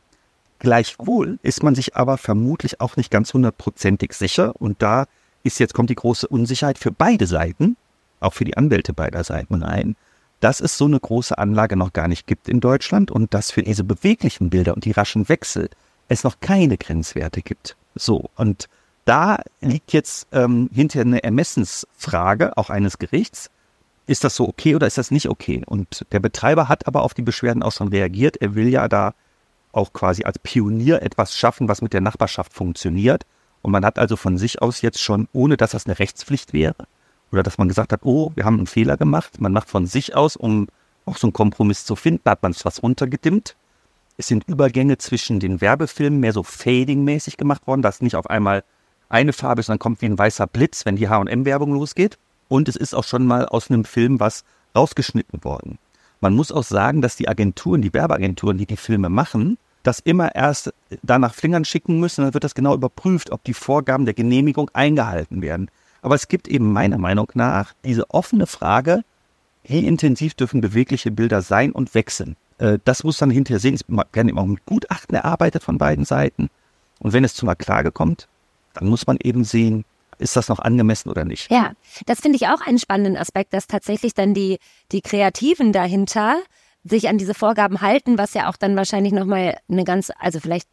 S4: Gleichwohl ist man sich aber vermutlich auch nicht ganz hundertprozentig sicher und da ist jetzt kommt die große Unsicherheit für beide Seiten, auch für die Anwälte beider Seiten rein, dass es so eine große Anlage noch gar nicht gibt in Deutschland und dass für diese beweglichen Bilder und die raschen Wechsel es noch keine Grenzwerte gibt. So, und da liegt jetzt ähm, hinter eine Ermessensfrage, auch eines Gerichts. Ist das so okay oder ist das nicht okay? Und der Betreiber hat aber auf die Beschwerden auch schon reagiert. Er will ja da auch quasi als Pionier etwas schaffen, was mit der Nachbarschaft funktioniert. Und man hat also von sich aus jetzt schon, ohne dass das eine Rechtspflicht wäre, oder dass man gesagt hat, oh, wir haben einen Fehler gemacht. Man macht von sich aus, um auch so einen Kompromiss zu finden, hat man es was runtergedimmt. Es sind Übergänge zwischen den Werbefilmen mehr so fading-mäßig gemacht worden, dass nicht auf einmal eine Farbe ist dann kommt wie ein weißer Blitz, wenn die H&M-Werbung losgeht. Und es ist auch schon mal aus einem Film was rausgeschnitten worden. Man muss auch sagen, dass die Agenturen, die Werbeagenturen, die die Filme machen, das immer erst danach Flingern schicken müssen. Dann wird das genau überprüft, ob die Vorgaben der Genehmigung eingehalten werden. Aber es gibt eben meiner Meinung nach diese offene Frage, wie intensiv dürfen bewegliche Bilder sein und wechseln. Äh, das muss dann hinterher sehen. Es werden eben auch mit Gutachten erarbeitet von beiden Seiten. Und wenn es zu einer Klage kommt, dann muss man eben sehen, ist das noch angemessen oder nicht?
S1: Ja, das finde ich auch einen spannenden Aspekt, dass tatsächlich dann die, die Kreativen dahinter sich an diese Vorgaben halten, was ja auch dann wahrscheinlich nochmal eine ganz, also vielleicht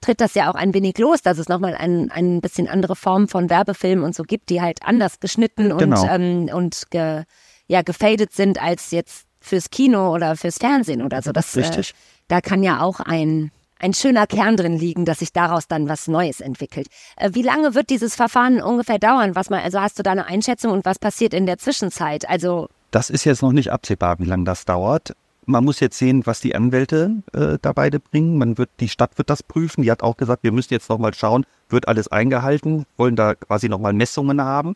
S1: tritt das ja auch ein wenig los, dass es nochmal ein, ein bisschen andere Form von Werbefilmen und so gibt, die halt anders geschnitten und, genau. ähm, und ge, ja, gefadet sind als jetzt fürs Kino oder fürs Fernsehen oder so. Das,
S4: Richtig. Äh,
S1: da kann ja auch ein, ein schöner Kern drin liegen, dass sich daraus dann was Neues entwickelt. Äh, wie lange wird dieses Verfahren ungefähr dauern? Was mal, also hast du da eine Einschätzung und was passiert in der Zwischenzeit? Also
S4: das ist jetzt noch nicht absehbar, wie lange das dauert. Man muss jetzt sehen, was die Anwälte äh, da beide bringen. Man wird, die Stadt wird das prüfen. Die hat auch gesagt, wir müssen jetzt nochmal schauen, wird alles eingehalten, wollen da quasi nochmal Messungen haben.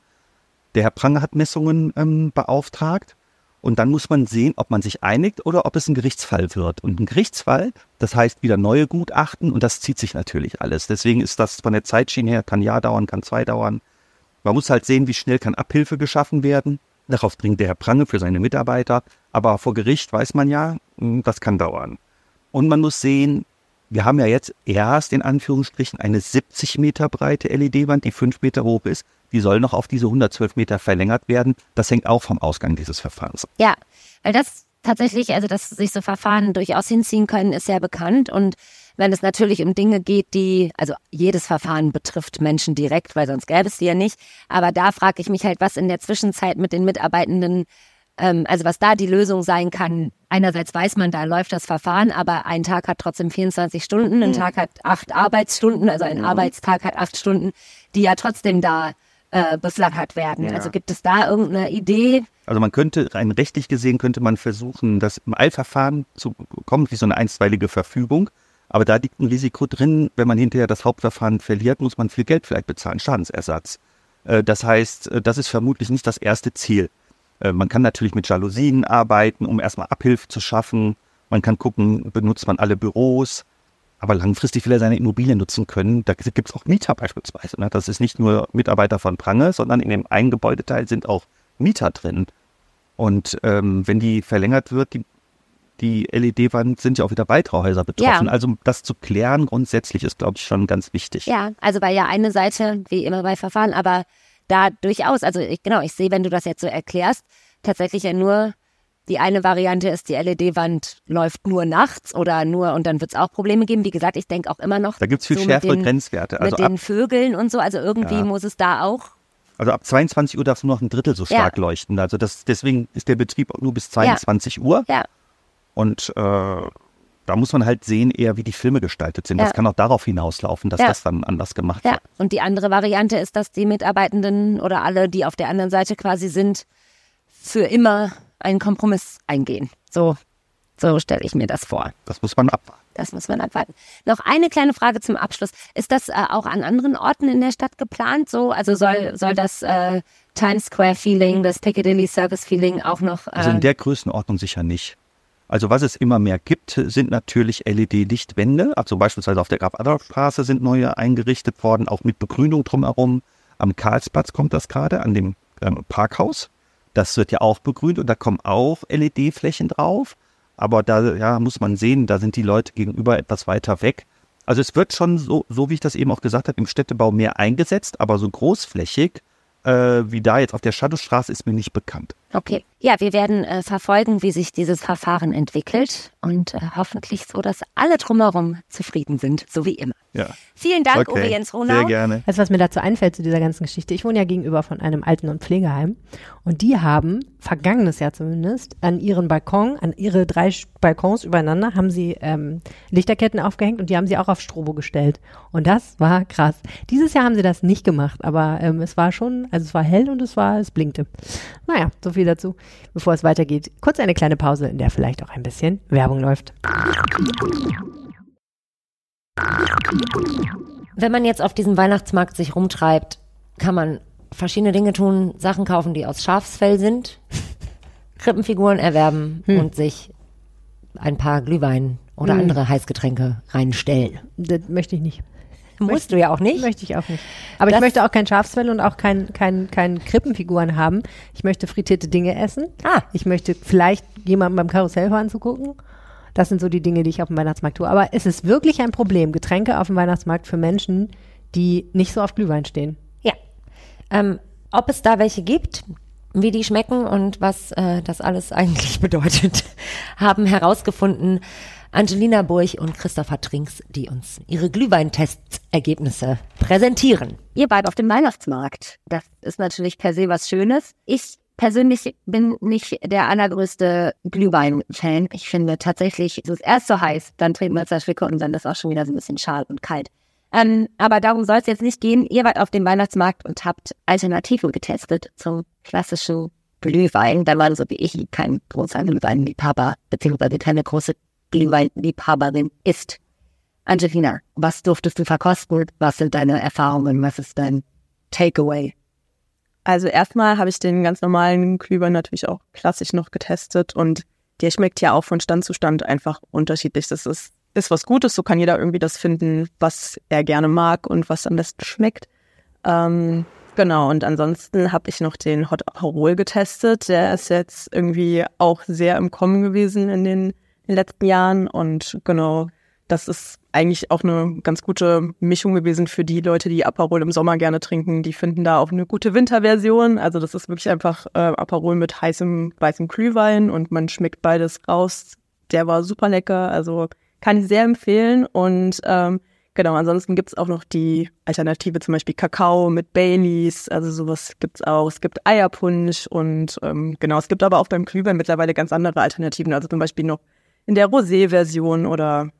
S4: Der Herr Pranger hat Messungen ähm, beauftragt. Und dann muss man sehen, ob man sich einigt oder ob es ein Gerichtsfall wird. Und ein Gerichtsfall, das heißt wieder neue Gutachten und das zieht sich natürlich alles. Deswegen ist das von der Zeitschiene her, kann Jahr dauern, kann zwei dauern. Man muss halt sehen, wie schnell kann Abhilfe geschaffen werden. Darauf dringt der Herr Prange für seine Mitarbeiter. Aber vor Gericht weiß man ja, hm, das kann dauern. Und man muss sehen, wir haben ja jetzt erst in Anführungsstrichen eine 70 Meter breite LED-Wand, die fünf Meter hoch ist die soll noch auf diese 112 Meter verlängert werden. Das hängt auch vom Ausgang dieses Verfahrens.
S1: Ja, weil das tatsächlich, also dass sich so Verfahren durchaus hinziehen können, ist sehr bekannt. Und wenn es natürlich um Dinge geht, die, also jedes Verfahren betrifft Menschen direkt, weil sonst gäbe es die ja nicht. Aber da frage ich mich halt, was in der Zwischenzeit mit den Mitarbeitenden, ähm, also was da die Lösung sein kann. Einerseits weiß man, da läuft das Verfahren, aber ein Tag hat trotzdem 24 Stunden, ein mhm. Tag hat acht Arbeitsstunden, also ein mhm. Arbeitstag hat acht Stunden, die ja trotzdem da äh, werden. Ja. Also gibt es da irgendeine Idee?
S4: Also man könnte, rein rechtlich gesehen, könnte man versuchen, das im Eilverfahren zu bekommen, wie so eine einstweilige Verfügung. Aber da liegt ein Risiko drin, wenn man hinterher das Hauptverfahren verliert, muss man viel Geld vielleicht bezahlen, Schadensersatz. Äh, das heißt, äh, das ist vermutlich nicht das erste Ziel. Äh, man kann natürlich mit Jalousien arbeiten, um erstmal Abhilfe zu schaffen. Man kann gucken, benutzt man alle Büros. Aber langfristig will er seine Immobilien nutzen können. Da gibt es auch Mieter beispielsweise. Ne? Das ist nicht nur Mitarbeiter von Prange, sondern in dem einen Gebäudeteil sind auch Mieter drin. Und ähm, wenn die verlängert wird, die, die LED-Wand sind ja auch wieder Beitrauhäuser betroffen.
S1: Ja.
S4: Also das zu klären grundsätzlich ist, glaube ich, schon ganz wichtig.
S1: Ja, also bei ja eine Seite, wie immer bei Verfahren, aber da durchaus, also ich, genau, ich sehe, wenn du das jetzt so erklärst, tatsächlich ja nur die eine Variante ist, die LED-Wand läuft nur nachts oder nur und dann wird es auch Probleme geben. Wie gesagt, ich denke auch immer noch.
S4: Da gibt es viel
S1: so
S4: schärfere
S1: den-
S4: Grenzwerte. Also
S1: mit
S4: ab,
S1: den Vögeln und so, also irgendwie
S4: Ja.
S1: muss es da auch.
S4: also ab 22 Uhr darf es nur noch ein Drittel so
S1: Ja.
S4: stark leuchten. Also das, deswegen ist der Betrieb nur bis 22 Uhr.
S1: Ja,
S4: Und äh, da muss man halt sehen, eher wie die Filme gestaltet sind.
S1: Ja.
S4: Das kann auch darauf hinauslaufen, dass
S1: Ja.
S4: das dann anders gemacht
S1: ja.
S4: wird.
S1: Und die andere Variante ist, dass die Mitarbeitenden oder alle, die auf der anderen Seite quasi sind, für immer einen Kompromiss eingehen. So, so stelle ich mir das vor.
S4: Das muss man abwarten.
S1: Das muss man abwarten. Noch eine kleine Frage zum Abschluss. Ist das äh, auch an anderen Orten in der Stadt geplant? So, also soll, soll das äh, Times Square Feeling, das Piccadilly Service Feeling auch noch? Äh,
S4: Also in der Größenordnung sicher nicht. Also was es immer mehr gibt, sind natürlich LED-Lichtwände. Also beispielsweise auf der Graf-Adolf-Straße sind neue eingerichtet worden, auch mit Begrünung drumherum. Am Karlsplatz kommt das gerade, an dem ähm, Parkhaus. Das wird ja auch begrünt und da kommen auch LED-Flächen drauf. Aber da ja, muss man sehen, da sind die Leute gegenüber etwas weiter weg. Also es wird schon so, so wie ich das eben auch gesagt habe, im Städtebau mehr eingesetzt, aber so großflächig äh, wie da jetzt auf der Shadowstraße ist mir nicht bekannt.
S1: Okay. Ja, wir werden äh, verfolgen, wie sich dieses Verfahren entwickelt und äh, hoffentlich so, dass alle drumherum zufrieden sind, so wie immer.
S4: Ja.
S1: Vielen Dank, Uwe Jens Ronau.
S4: Sehr gerne.
S2: Weißt du, was mir dazu einfällt zu dieser ganzen Geschichte? Ich wohne ja gegenüber von einem Alten- und Pflegeheim und die haben, vergangenes Jahr zumindest, an ihren Balkon, an ihre drei Balkons übereinander, haben sie ähm, Lichterketten aufgehängt und die haben sie auch auf Strobo gestellt. Und das war krass. Dieses Jahr haben sie das nicht gemacht, aber ähm, es war schon, also es war hell und es war, es blinkte. Naja, so viel dazu. Bevor es weitergeht, kurz eine kleine Pause, in der vielleicht auch ein bisschen Werbung läuft.
S1: Wenn man jetzt auf diesem Weihnachtsmarkt sich rumtreibt, kann man verschiedene Dinge tun, Sachen kaufen, die aus Schafsfell sind, Krippenfiguren erwerben und sich ein paar Glühwein oder andere Heißgetränke reinstellen.
S2: Das möchte ich nicht.
S1: Musst du ja auch nicht.
S2: Möchte ich auch nicht. Aber
S1: Das-
S2: ich möchte auch kein Schafsfell und auch kein, kein, kein Krippenfiguren haben. Ich möchte frittierte Dinge essen.
S1: Ah.
S2: Ich möchte vielleicht jemanden beim Karussell fahren zugucken. Das sind so die Dinge, die ich auf dem Weihnachtsmarkt tue. Aber es ist wirklich ein Problem, Getränke auf dem Weihnachtsmarkt für Menschen, die nicht so auf Glühwein stehen.
S1: Ja. Ähm, ob es da welche gibt, wie die schmecken und was äh, das alles eigentlich bedeutet, haben herausgefunden Angelina Burch und Christopher Trinks, die uns ihre Glühweintestergebnisse präsentieren. Ihr beide auf dem Weihnachtsmarkt. Das ist natürlich per se was Schönes. Ich persönlich bin nicht der allergrößte Glühwein-Fan. Ich finde tatsächlich, es ist erst so heiß, dann trinkt man zwei Stücke und dann ist auch schon wieder so ein bisschen schal und kalt. Ähm, aber darum soll es jetzt nicht gehen. Ihr wart auf dem Weihnachtsmarkt und habt Alternativen getestet zum klassischen Glühwein, wenn man so wie ich kein großer Glühweinliebhaber beziehungsweise keine große Glühweinliebhaberin ist. Angelina, was durftest du verkosten? Was sind deine Erfahrungen? Was ist dein Takeaway?
S5: Also erstmal habe ich den ganz normalen Glühwein natürlich auch klassisch noch getestet und der schmeckt ja auch von Stand zu Stand einfach unterschiedlich. Das ist, ist was Gutes, so kann jeder irgendwie das finden, was er gerne mag und was am besten schmeckt. Ähm, genau, und ansonsten habe ich noch den Hot Aperol getestet. Der ist jetzt irgendwie auch sehr im Kommen gewesen in den, in den letzten Jahren und genau, das ist eigentlich auch eine ganz gute Mischung gewesen für die Leute, die Aperol im Sommer gerne trinken. Die finden da auch eine gute Winterversion. Also das ist wirklich einfach äh, Aperol mit heißem weißem Glühwein und man schmeckt beides raus. Der war super lecker, also kann ich sehr empfehlen. Und ähm, genau, ansonsten gibt's auch noch die Alternative, zum Beispiel Kakao mit Baileys. Also sowas gibt's auch. Es gibt Eierpunsch und ähm, genau, es gibt aber auch beim Glühwein mittlerweile ganz andere Alternativen. Also zum Beispiel noch in der Rosé-Version oder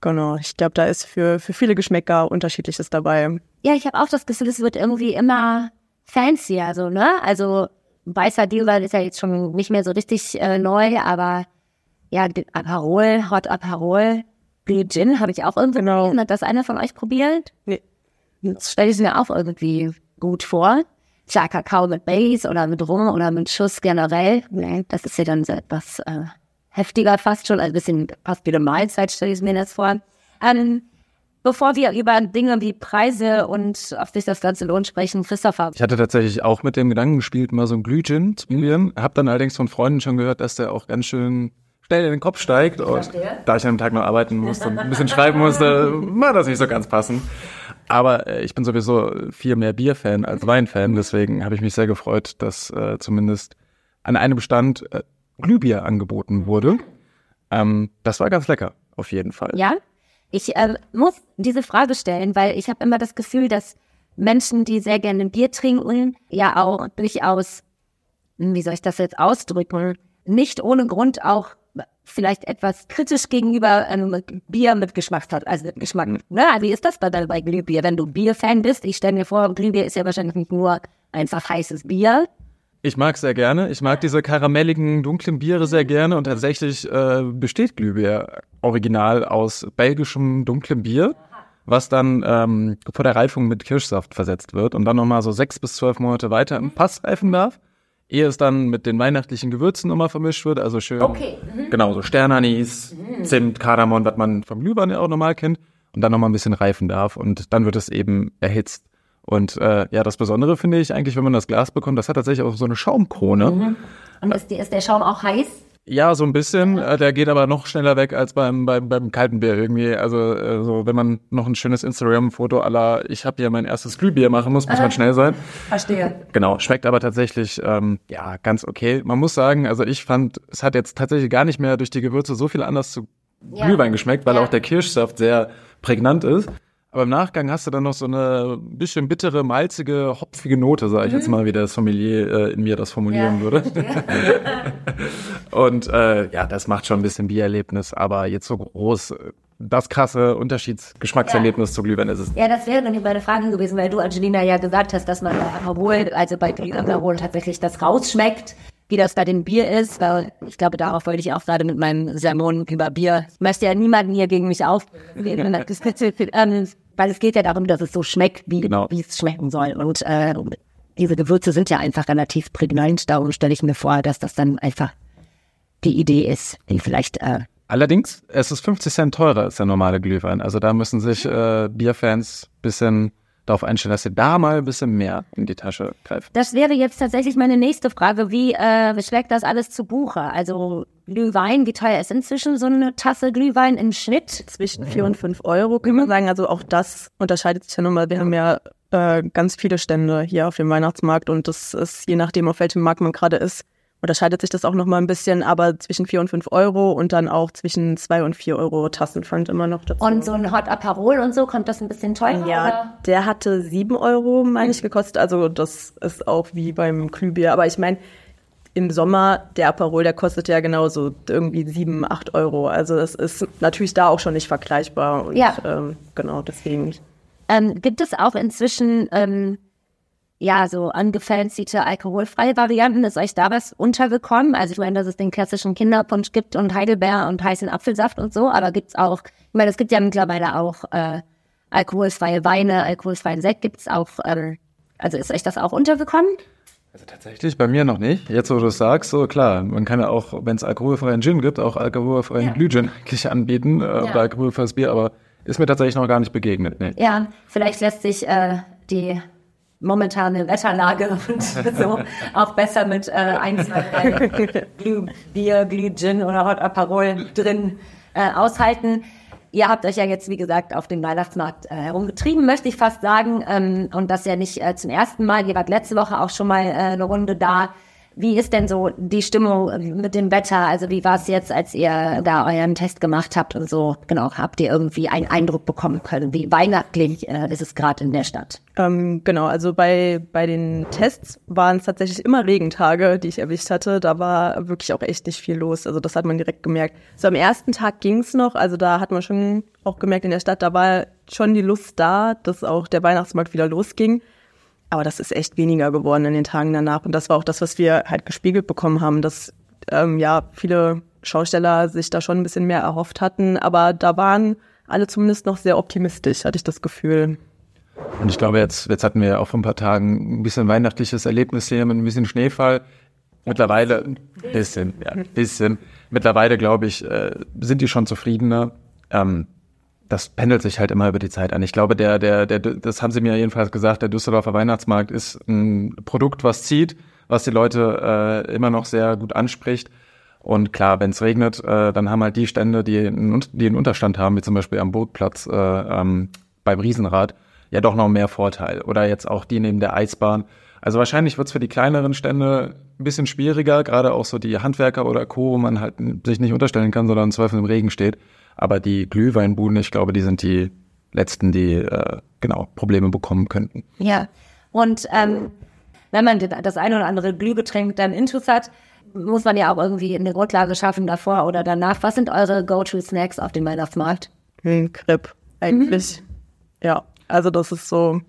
S5: Genau, ich glaube, da ist für, für viele Geschmäcker unterschiedliches dabei.
S1: Ja, ich habe auch das Gefühl, es wird irgendwie immer fancier, so, ne? Also weißer Glühwein ist ja jetzt schon nicht mehr so richtig äh, neu, aber ja, den Aperol, Hot Aperol, Blue Gin habe ich auch irgendwie
S5: Genau.
S1: gelesen. Hat das einer von euch probiert?
S5: Nee.
S1: Das stelle ich mir auch irgendwie gut vor. Klar, Kakao mit Base oder mit Rum oder mit Schuss generell. Nee, Das ist ja dann so etwas äh, heftiger fast schon, ein bisschen fast wie eine Mahlzeit, stelle ich mir das vor. Ähm, bevor wir über Dinge wie Preise und ob sich das Ganze lohnt sprechen, Christopher,
S6: Ich hatte tatsächlich auch mit dem Gedanken gespielt, mal so einen Glühgin zu probieren. Hab dann allerdings von Freunden schon gehört, dass der auch ganz schön schnell in den Kopf steigt. Und da ich an dem Tag noch arbeiten musste und ein bisschen schreiben musste, war das nicht so ganz passend. Aber äh, ich bin sowieso viel mehr Bierfan als Weinfan, deswegen habe ich mich sehr gefreut, dass äh, zumindest an einem Stand äh, Glühbier angeboten wurde. Ähm, das war ganz lecker, auf jeden Fall.
S1: Ja, ich äh, muss diese Frage stellen, weil ich habe immer das Gefühl, dass Menschen, die sehr gerne Bier trinken, ja auch durchaus, hm, wie soll ich das jetzt ausdrücken, nicht ohne Grund auch vielleicht etwas kritisch gegenüber einem Bier mit Geschmack hat, also mit Geschmack.
S6: Mhm.
S1: Ne? Also wie ist das dann bei Glühbier? Wenn du Bierfan bist, ich stelle mir vor, Glühbier ist ja wahrscheinlich nicht nur einfach heißes Bier.
S6: Ich mag sehr gerne. Ich mag diese karamelligen, dunklen Biere sehr gerne und tatsächlich äh, besteht Glühbier original aus belgischem dunklem Bier, was dann ähm, vor der Reifung mit Kirschsaft versetzt wird und dann nochmal so sechs bis zwölf Monate weiter im Pass reifen darf, ehe es dann mit den weihnachtlichen Gewürzen nochmal vermischt wird, also schön,
S1: Okay.
S6: genau, so Sternanis, Zimt, Kardamom, was man vom Glühwein ja auch normal kennt und dann nochmal ein bisschen reifen darf und dann wird es eben erhitzt. Und äh, ja, das Besondere finde ich eigentlich, wenn man das Glas bekommt, das hat tatsächlich auch so eine Schaumkrone.
S1: Und ist, die, ist der Schaum auch heiß?
S6: Ja, so ein bisschen. Äh, Der geht aber noch schneller weg als beim, beim, beim kalten Bier irgendwie. Also äh, so, wenn man noch ein schönes Instagram-Foto aller ich habe hier mein erstes Glühbier machen muss, muss man schnell sein.
S1: Verstehe.
S6: Genau, schmeckt aber tatsächlich ähm, ja ganz okay. Man muss sagen, also ich fand, es hat jetzt tatsächlich gar nicht mehr durch die Gewürze so viel anders zu
S1: Ja.
S6: Glühwein geschmeckt, weil
S1: Ja.
S6: auch der Kirschsaft sehr prägnant ist. Aber im Nachgang hast du dann noch so eine bisschen bittere, malzige, hopfige Note, sage ich jetzt mal, wie der Sommelier äh, in mir das formulieren
S1: Mhm. Ja,
S6: würde. Und äh, ja, das macht schon ein bisschen Biererlebnis, aber jetzt so groß, äh, das krasse Unterschiedsgeschmackserlebnis zu Glühwein ist es.
S1: Ja, das wäre dann meine Frage gewesen, weil du, Angelina, ja gesagt hast, dass man bei Aperol, also bei Aperol tatsächlich das rausschmeckt, wie das bei dem Bier ist, weil ich glaube, darauf wollte ich auch gerade mit meinen Sermonen über Bier. Ich möchte ja niemanden hier gegen mich ähm, weil es geht ja darum, dass es so schmeckt, wie,
S6: Genau.
S1: es schmecken soll. Und äh, diese Gewürze sind ja einfach relativ prägnant, darum stelle ich mir vor, dass das dann einfach die Idee ist, die vielleicht äh,
S6: Allerdings, es ist 50 Cent teurer als der normale Glühwein. Also da müssen sich äh, Bierfans bisschen darauf einstellen, dass sie da mal ein bisschen mehr in die Tasche greifen.
S1: Das wäre jetzt tatsächlich meine nächste Frage. Wie äh, schlägt das alles zu Buche? Also Glühwein, wie teuer ist inzwischen so eine Tasse Glühwein im Schnitt?
S5: zwischen vier und fünf Euro, kann man sagen. Also auch das unterscheidet sich ja nochmal. Wir haben ja äh, ganz viele Stände hier auf dem Weihnachtsmarkt und das ist, je nachdem, auf welchem Markt man gerade ist, unterscheidet sich das auch nochmal ein bisschen, aber zwischen vier und fünf Euro und dann auch zwischen zwei und vier Euro Tassenpfand immer noch dazu.
S1: Und so ein Hot Aperol und so, kommt das ein bisschen teurer?
S5: ja, der hatte sieben Euro, meine ich, gekostet. Also das ist auch wie beim Glühbier. Aber ich meine, im Sommer, der Aperol, der kostet ja genauso irgendwie sieben, acht Euro. Also das ist natürlich da auch schon nicht vergleichbar. Und
S1: Ja.
S5: ähm, genau, deswegen.
S1: Ähm, gibt es auch inzwischen ähm, ja so angefancyte alkoholfreie Varianten? Ist euch da was untergekommen? Also ich meine, dass es den klassischen Kinderpunsch gibt und Heidelbeer und heißen Apfelsaft und so, aber gibt's auch, ich meine, es gibt ja mittlerweile auch äh, alkoholfreie Weine, alkoholfreien Sekt gibt's auch, ähm, also ist euch das auch untergekommen?
S6: Also tatsächlich bei mir noch nicht. Jetzt, wo du es sagst, so klar, man kann ja auch, wenn es alkoholfreien Gin gibt, auch alkoholfreien
S1: Ja.
S6: Glühgin eigentlich anbieten äh, oder alkoholfreies Bier, aber ist mir tatsächlich noch gar nicht begegnet. Nee.
S1: Ja, vielleicht lässt sich äh, die momentane Wetterlage und so auch besser mit äh, ein, zwei, Glühbier, Glühgin oder Hot Aperol drin äh, aushalten. Ihr habt euch ja jetzt, wie gesagt, auf dem Weihnachtsmarkt äh, herumgetrieben, möchte ich fast sagen. Ähm, und das ja nicht äh, zum ersten Mal. Ihr wart letzte Woche auch schon mal äh, eine Runde da. Wie ist denn so die Stimmung mit dem Wetter? Also wie war es jetzt, als ihr da euren Test gemacht habt und so? Genau, habt ihr irgendwie einen Eindruck bekommen können? Wie weihnachtlich äh, ist es gerade in der Stadt?
S5: Ähm, genau, also bei, bei den Tests waren es tatsächlich immer Regentage, die ich erwischt hatte. Da war wirklich auch echt nicht viel los. Also das hat man direkt gemerkt. So am ersten Tag ging's noch. Also da hat man schon auch gemerkt in der Stadt, da war schon die Lust da, dass auch der Weihnachtsmarkt wieder losging. Aber das ist echt weniger geworden in den Tagen danach. Und das war auch das, was wir halt gespiegelt bekommen haben, dass ähm, ja viele Schausteller sich da schon ein bisschen mehr erhofft hatten. Aber da waren alle zumindest noch sehr optimistisch, hatte ich das Gefühl.
S6: Und ich glaube, jetzt, jetzt hatten wir auch vor ein paar Tagen ein bisschen weihnachtliches Erlebnis hier mit ein bisschen Schneefall. Mittlerweile, bisschen, ja, bisschen. Mittlerweile, glaube ich, äh, sind die schon zufriedener. Ähm, das pendelt sich halt immer über die Zeit an. Ich glaube, der, der, der, das haben sie mir jedenfalls gesagt, der Düsseldorfer Weihnachtsmarkt ist ein Produkt, was zieht, was die Leute äh, immer noch sehr gut anspricht. Und klar, wenn es regnet, äh, dann haben halt die Stände, die einen, die einen Unterstand haben, wie zum Beispiel am Bootplatz äh, ähm, beim Riesenrad, ja doch noch mehr Vorteil. Oder jetzt auch die neben der Eisbahn. Also wahrscheinlich wird es für die kleineren Stände ein bisschen schwieriger, gerade auch so die Handwerker oder Co., wo man halt sich nicht unterstellen kann, sondern im Zweifel im Regen steht. Aber die Glühweinbuden, ich glaube, die sind die letzten, die äh, genau Probleme bekommen könnten.
S7: Ja, und ähm, wenn man das eine oder andere Glühgetränk dann intus hat, muss man ja auch irgendwie eine Grundlage schaffen davor oder danach. Was sind eure Go-To-Snacks auf dem Weihnachtsmarkt?
S5: Hm, Crepe, eigentlich. Mhm. Ja, also das ist so,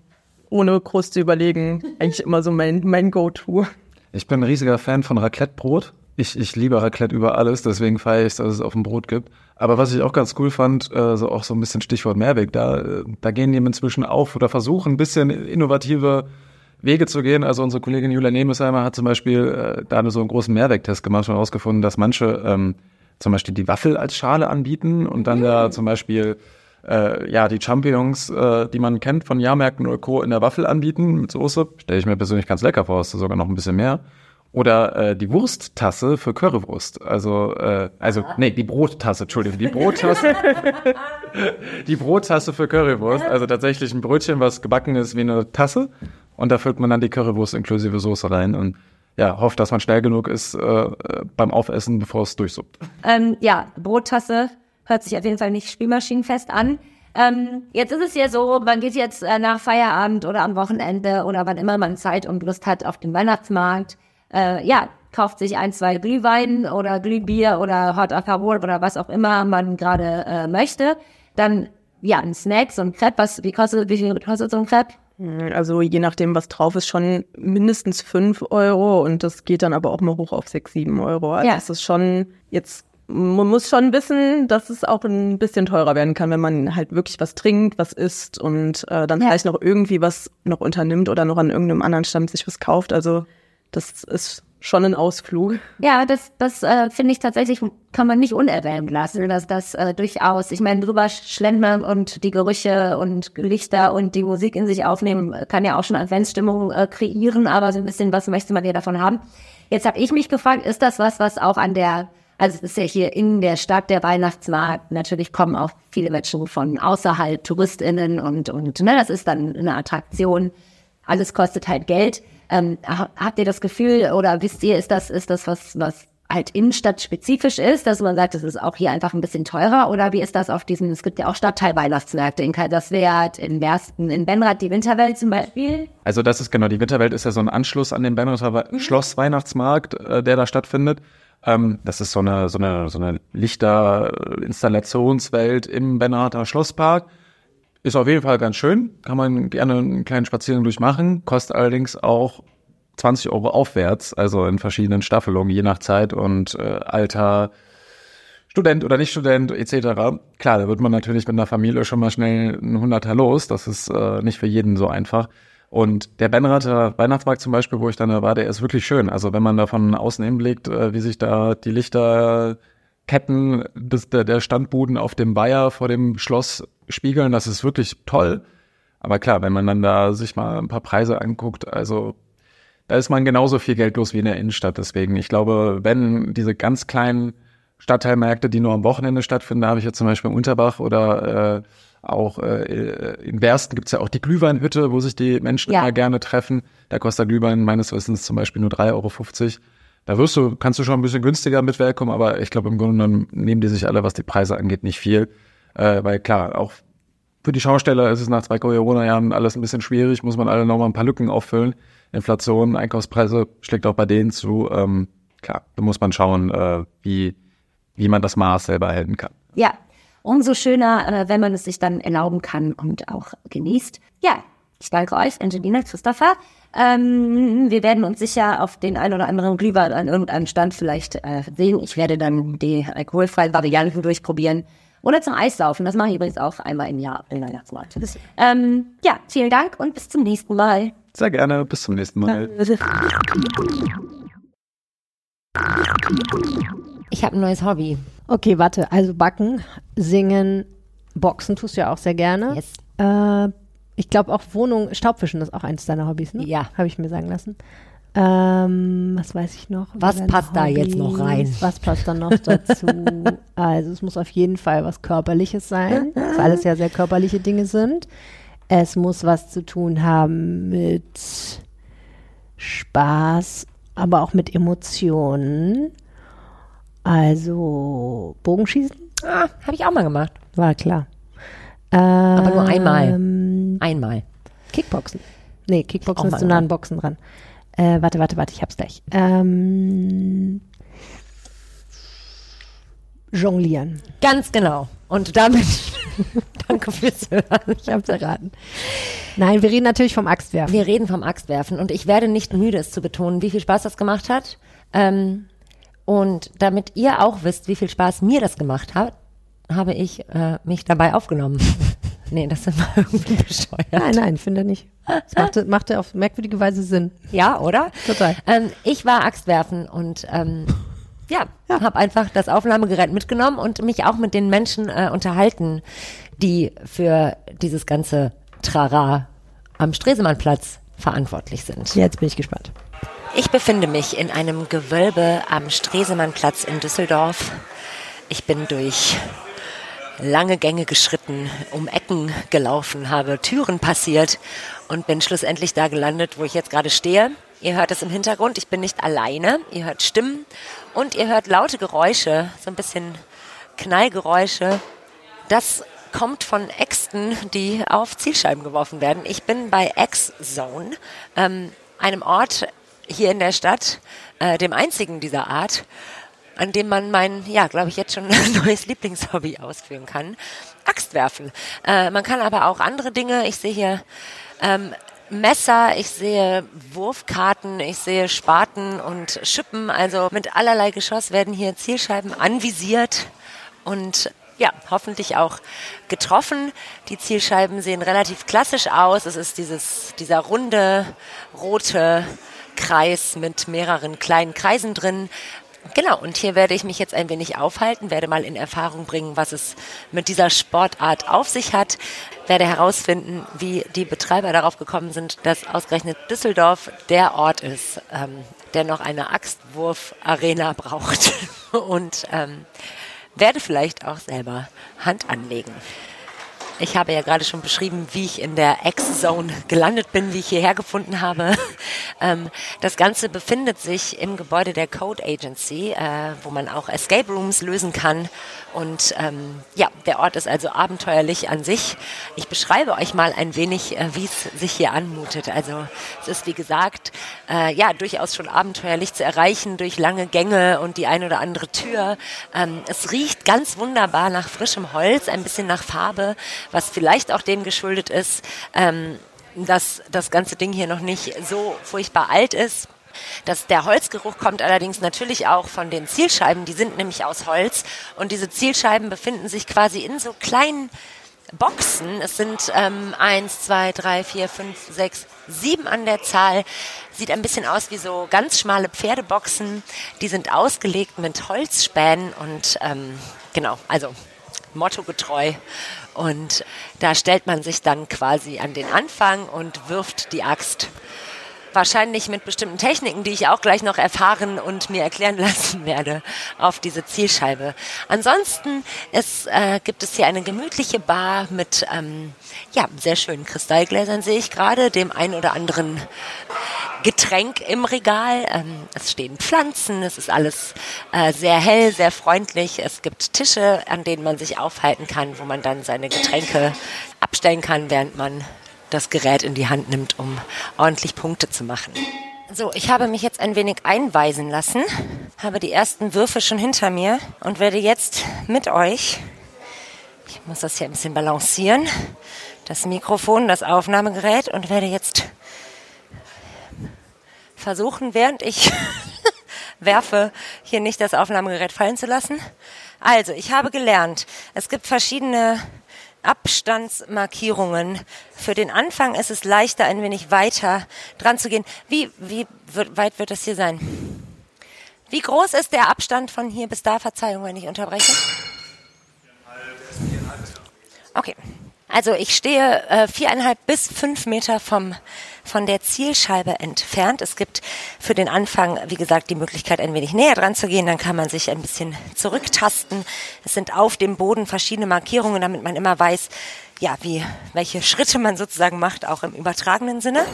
S5: ohne groß zu überlegen, eigentlich immer so mein, mein Go-To.
S6: Ich bin ein riesiger Fan von Raclette-Brot. Ich, ich liebe Raclette über alles, deswegen feiere ich es, dass es auf dem Brot gibt. Aber was ich auch ganz cool fand, äh, so auch so ein bisschen Stichwort Mehrweg, da, äh, da gehen die inzwischen auf oder versuchen ein bisschen innovative Wege zu gehen. Also unsere Kollegin Julia Nemesheimer hat zum Beispiel äh, da so einen großen Mehrwegtest gemacht und herausgefunden, dass manche ähm, zum Beispiel die Waffel als Schale anbieten und dann da zum Beispiel äh, ja die Champignons, äh, die man kennt von Jahrmärkten oder Co. in der Waffel anbieten mit Soße. Stelle ich mir persönlich ganz lecker vor, ist sogar noch ein bisschen mehr. Oder äh, die Wursttasse für Currywurst. Also, äh, also, nee, die Brottasse, Entschuldigung, die Brottasse. die Brottasse für Currywurst. Also tatsächlich ein Brötchen, was gebacken ist wie eine Tasse. Und da füllt man dann die Currywurst inklusive Soße rein und ja, hofft, dass man schnell genug ist äh, beim Aufessen, bevor es durchsuppt.
S7: Ähm, ja, Brottasse hört sich auf jeden Fall nicht spielmaschinenfest an. Ähm, jetzt ist es ja so, man geht jetzt äh, nach Feierabend oder am Wochenende oder wann immer man Zeit und Lust hat auf den Weihnachtsmarkt äh, ja, kauft sich ein, zwei Glühwein oder Glühbier oder Hot Alcohol oder was auch immer man gerade äh, möchte. Dann, ja, ein Snack, so ein Crepe. Was, wie kostet, wie viel kostet so ein Crepe?
S5: Hm, also je nachdem, was drauf ist, schon mindestens fünf Euro und das geht dann aber auch mal hoch auf sechs, sieben Euro. Also ja. das ist schon jetzt man muss schon wissen, dass es auch ein bisschen teurer werden kann, wenn man halt wirklich was trinkt, was isst und äh, dann ja. vielleicht noch irgendwie was noch unternimmt oder noch an irgendeinem anderen Stand sich was kauft. Also das ist schon ein Ausflug.
S7: Ja, das, das äh, finde ich tatsächlich, kann man nicht unerwähnt lassen, dass das äh, durchaus, ich meine, drüber schlendern und die Gerüche und Lichter und die Musik in sich aufnehmen, kann ja auch schon Adventsstimmung äh, kreieren, aber so ein bisschen, was möchte man hier davon haben? Jetzt habe ich mich gefragt, ist das was, was auch an der, also es ist ja hier in der Stadt der Weihnachtsmarkt, natürlich kommen auch viele Menschen von außerhalb, TouristInnen und, und ne, das ist dann eine Attraktion, alles kostet halt Geld ähm, habt ihr das Gefühl oder wisst ihr, ist das, ist das was, was halt innenstadtspezifisch ist, dass man sagt, das ist auch hier einfach ein bisschen teurer oder wie ist das auf diesen, es gibt ja auch Stadtteilweihnachtsmärkte in Kaiserswerth, in Bersten, in Benrath, die Winterwelt zum Beispiel.
S6: Also das ist genau, die Winterwelt ist ja so ein Anschluss an den Benrather mhm. Schlossweihnachtsmarkt, äh, der da stattfindet. Ähm, das ist so eine, so eine, so eine Lichterinstallationswelt im Benrather Schlosspark. Ist auf jeden Fall ganz schön, kann man gerne einen kleinen Spaziergang durchmachen, kostet allerdings auch 20 Euro aufwärts, also in verschiedenen Staffelungen, je nach Zeit und äh, Alter, Student oder nicht Student etc. Klar, da wird man natürlich mit einer Familie schon mal schnell ein Hunderter los, das ist äh, nicht für jeden so einfach. Und der Benrather Weihnachtsmarkt zum Beispiel, wo ich dann da war, der ist wirklich schön. Also wenn man da von außen hinblickt, äh, wie sich da die Lichterketten des, der, der Standbuden auf dem Weiher vor dem Schloss spiegeln, das ist wirklich toll. Aber klar, wenn man dann da sich mal ein paar Preise anguckt, also da ist man genauso viel Geld los wie in der Innenstadt. Deswegen, ich glaube, wenn diese ganz kleinen Stadtteilmärkte, die nur am Wochenende stattfinden, da habe ich jetzt zum Beispiel in Unterbach oder äh, auch äh, in Bersten gibt's ja auch die Glühweinhütte, wo sich die Menschen ja. immer gerne treffen. Da kostet der Glühwein meines Wissens zum Beispiel nur 3,50 Euro. Da wirst du, kannst du schon ein bisschen günstiger mit wegkommen, aber ich glaube, im Grunde genommen nehmen die sich alle, was die Preise angeht, nicht viel. Äh, weil klar, auch für die Schausteller ist es nach zwei Corona-Jahren alles ein bisschen schwierig, muss man alle nochmal ein paar Lücken auffüllen. Inflation, Einkaufspreise schlägt auch bei denen zu. Ähm, klar, da muss man schauen, äh, wie, wie man das Maß selber halten kann.
S7: Ja, umso schöner, äh, wenn man es sich dann erlauben kann und auch genießt. Ja, ich danke euch, Angelina, Christopher. Ähm, wir werden uns sicher auf den ein oder anderen Glühwein an irgendeinem Stand vielleicht äh, sehen. Ich werde dann die alkoholfreien Varianten durchprobieren. Oder zum Eislaufen. Das mache ich übrigens auch einmal im Jahr im Weihnachtsmarkt. Ähm, ja, vielen Dank und bis zum nächsten Mal.
S6: Sehr gerne. Bis zum nächsten Mal.
S7: Ich habe ein neues Hobby.
S2: Okay, warte. Also backen, singen, boxen tust du ja auch sehr gerne.
S7: Yes.
S2: Äh, ich glaube auch Wohnung, Staubwischen ist auch eines deiner Hobbys, ne?
S7: Ja.
S2: Habe ich mir sagen lassen. Ähm, was weiß ich noch?
S1: Was passt da jetzt noch rein?
S2: Was passt da noch dazu? also es muss auf jeden Fall was Körperliches sein, weil alles ja sehr körperliche Dinge sind. Es muss was zu tun haben mit Spaß, aber auch mit Emotionen. Also Bogenschießen
S1: Ah, habe ich auch mal gemacht.
S2: war klar.
S1: Aber nur einmal.
S2: Ähm,
S1: Einmal.
S2: Kickboxen. Nee, Kickboxen ist zu nah an Boxen dran. Äh, warte, warte, warte, ich hab's gleich. Ähm, jonglieren.
S1: Ganz genau. Und damit danke fürs Hören.
S2: Ich hab's erraten. Nein, wir reden natürlich vom Axtwerfen.
S1: Wir reden vom Axtwerfen und ich werde nicht müde, es zu betonen, wie viel Spaß das gemacht hat. Ähm, und damit ihr auch wisst, wie viel Spaß mir das gemacht hat, habe ich äh, mich dabei aufgenommen. Nee, das ist immer irgendwie bescheuert.
S2: Nein, nein, ich finde nicht. Es machte, machte auf merkwürdige Weise Sinn.
S1: Ja, oder?
S2: Total.
S1: Ähm, ich war Axtwerfen und ähm, ja, habe einfach das Aufnahmegerät mitgenommen und mich auch mit den Menschen äh, unterhalten, die für dieses ganze Trara am Stresemannplatz verantwortlich sind.
S2: Jetzt bin ich gespannt.
S1: Ich befinde mich in einem Gewölbe am Stresemannplatz in Düsseldorf. Ich bin durch lange Gänge geschritten, um Ecken gelaufen, habe Türen passiert und bin schlussendlich da gelandet, wo ich jetzt gerade stehe. Ihr hört es im Hintergrund, ich bin nicht alleine. Ihr hört Stimmen und ihr hört laute Geräusche, so ein bisschen Knallgeräusche. Das kommt von Äxten, die auf Zielscheiben geworfen werden. Ich bin bei X-Zone, ähm, einem Ort hier in der Stadt, äh, dem einzigen dieser Art, an dem man mein, ja, glaube ich, jetzt schon neues Lieblingshobby ausführen kann. Axt werfen. Äh, man kann aber auch andere Dinge. Ich sehe hier ähm, Messer, ich sehe Wurfkarten, ich sehe Spaten und Schippen. Also mit allerlei Geschoss werden hier Zielscheiben anvisiert und ja, hoffentlich auch getroffen. Die Zielscheiben sehen relativ klassisch aus. Es ist dieses, dieser runde, rote Kreis mit mehreren kleinen Kreisen drin. Genau, und hier werde ich mich jetzt ein wenig aufhalten, werde mal in Erfahrung bringen, was es mit dieser Sportart auf sich hat, werde herausfinden, wie die Betreiber darauf gekommen sind, dass ausgerechnet Düsseldorf der Ort ist, ähm, der noch eine Axtwurf-Arena braucht und ähm, werde vielleicht auch selber Hand anlegen. Ich habe ja gerade schon beschrieben, wie ich in der X-Zone gelandet bin, wie ich hierher gefunden habe. Ähm, das Ganze befindet sich im Gebäude der Code Agency, äh, wo man auch Escape Rooms lösen kann. Und ähm, ja, der Ort ist also abenteuerlich an sich. Ich beschreibe euch mal ein wenig, äh, wie es sich hier anmutet. Also es ist wie gesagt, äh, ja, durchaus schon abenteuerlich zu erreichen durch lange Gänge und die ein oder andere Tür. Ähm, es riecht ganz wunderbar nach frischem Holz, ein bisschen nach Farbe, was vielleicht auch dem geschuldet ist, ähm, dass das ganze Ding hier noch nicht so furchtbar alt ist. Das, der Holzgeruch kommt allerdings natürlich auch von den Zielscheiben, die sind nämlich aus Holz und diese Zielscheiben befinden sich quasi in so kleinen Boxen. Es sind ähm, eins, zwei, drei, vier, fünf, sechs, sieben an der Zahl. Sieht ein bisschen aus wie so ganz schmale Pferdeboxen. Die sind ausgelegt mit Holzspänen und ähm, genau, also mottogetreu. Und da stellt man sich dann quasi an den Anfang und wirft die Axt wahrscheinlich mit bestimmten Techniken, die ich auch gleich noch erfahren und mir erklären lassen werde, auf diese Zielscheibe. Ansonsten es, äh, gibt es hier eine gemütliche Bar mit ähm, ja, sehr schönen Kristallgläsern, sehe ich gerade, dem ein oder anderen Getränk im Regal. Ähm, es stehen Pflanzen, es ist alles äh, sehr hell, sehr freundlich. Es gibt Tische, an denen man sich aufhalten kann, wo man dann seine Getränke abstellen kann, während man das Gerät in die Hand nimmt, um ordentlich Punkte zu machen. So, ich habe mich jetzt ein wenig einweisen lassen, habe die ersten Würfe schon hinter mir und werde jetzt mit euch, ich muss das hier ein bisschen balancieren, das Mikrofon, das Aufnahmegerät und werde jetzt versuchen, während ich werfe, hier nicht das Aufnahmegerät fallen zu lassen. Also, ich habe gelernt, es gibt verschiedene Abstandsmarkierungen. Für den Anfang ist es leichter, ein wenig weiter dran zu gehen. Wie, wie weit wird das hier sein? Wie groß ist der Abstand von hier bis da? Verzeihung, wenn ich unterbreche. Okay. Also ich stehe äh, viereinhalb bis fünf Meter vom, von der Zielscheibe entfernt. Es gibt für den Anfang, wie gesagt, die Möglichkeit, ein wenig näher dran zu gehen. Dann kann man sich ein bisschen zurücktasten. Es sind auf dem Boden verschiedene Markierungen, damit man immer weiß, ja, wie, welche Schritte man sozusagen macht, auch im übertragenen Sinne.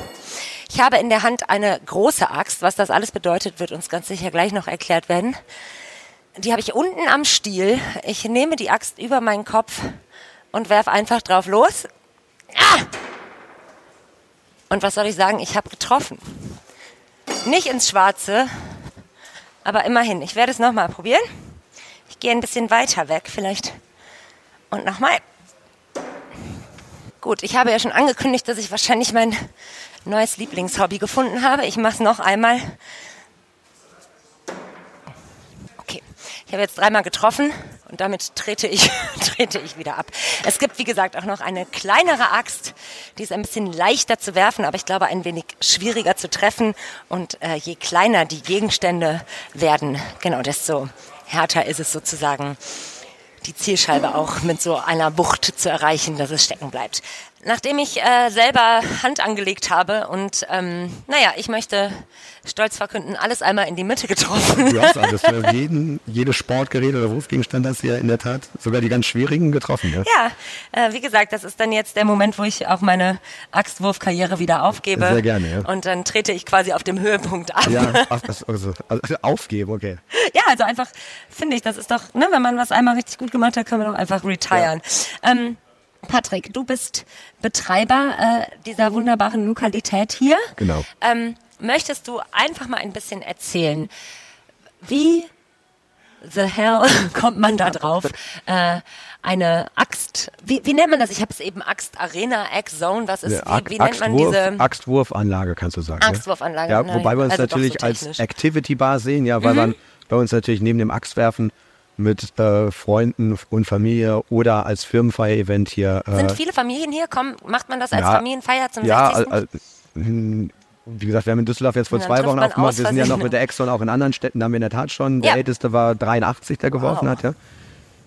S1: Ich habe in der Hand eine große Axt. Was das alles bedeutet, wird uns ganz sicher gleich noch erklärt werden. Die habe ich unten am Stiel. Ich nehme die Axt über meinen Kopf und werf einfach drauf los. Ah! Und was soll ich sagen? Ich habe getroffen. Nicht ins Schwarze, aber immerhin. Ich werde es nochmal probieren. Ich gehe ein bisschen weiter weg vielleicht. Und nochmal. Gut, ich habe ja schon angekündigt, dass ich wahrscheinlich mein neues Lieblingshobby gefunden habe. Ich mache es noch einmal. Okay, ich habe jetzt dreimal getroffen und damit trete ich, trete ich wieder ab. Es gibt, wie gesagt, auch noch eine kleinere Axt, die ist ein bisschen leichter zu werfen, aber ich glaube ein wenig schwieriger zu treffen. Und äh, je kleiner die Gegenstände werden, genau desto härter ist es sozusagen, die Zielscheibe auch mit so einer Wucht zu erreichen, dass es stecken bleibt. Nachdem ich äh, selber Hand angelegt habe und ähm, naja, ich möchte stolz verkünden, alles einmal in die Mitte getroffen.
S8: Du hast alles für jeden, jedes Sportgerät oder Wurfgegenstand hast du ja in der Tat sogar die ganz schwierigen getroffen. Ja,
S1: ja äh, wie gesagt, das ist dann jetzt der Moment, wo ich auch meine Axtwurfkarriere wieder aufgebe.
S8: Sehr gerne, ja.
S1: Und dann trete ich quasi auf dem Höhepunkt ab.
S8: Ja, also, also aufgeben, okay.
S1: Ja, also einfach finde ich, das ist doch, ne, wenn man was einmal richtig gut gemacht hat, können wir doch einfach retiren. Ja. Ähm, Patrick, du bist Betreiber äh, dieser wunderbaren Lokalität hier.
S8: Genau.
S1: Ähm, möchtest du einfach mal ein bisschen erzählen, wie the hell kommt man da drauf, äh, eine Axt, wie, wie nennt man das? Ich habe es eben Axt Arena, Axe Zone, was ist, wie, wie nennt man diese?
S8: Axtwurfanlage kannst du sagen.
S1: Axtwurfanlage.
S8: Ja, wobei wir uns also natürlich so als Activity Bar sehen, ja, weil mhm. man bei uns natürlich neben dem Axtwerfen mit äh, Freunden und Familie oder als Firmenfeier-Event hier.
S1: Äh, Sind viele Familien hier? Komm, macht man das als ja, Familienfeier zum ja, 60.? Ja,
S8: hm, wie gesagt, wir haben in Düsseldorf jetzt vor zwei Wochen aufgemacht. Wir sind ja noch mit der Exxon auch in anderen Städten, da haben wir in der Tat schon. Der ja. älteste war 83, der geworfen wow. hat, ja.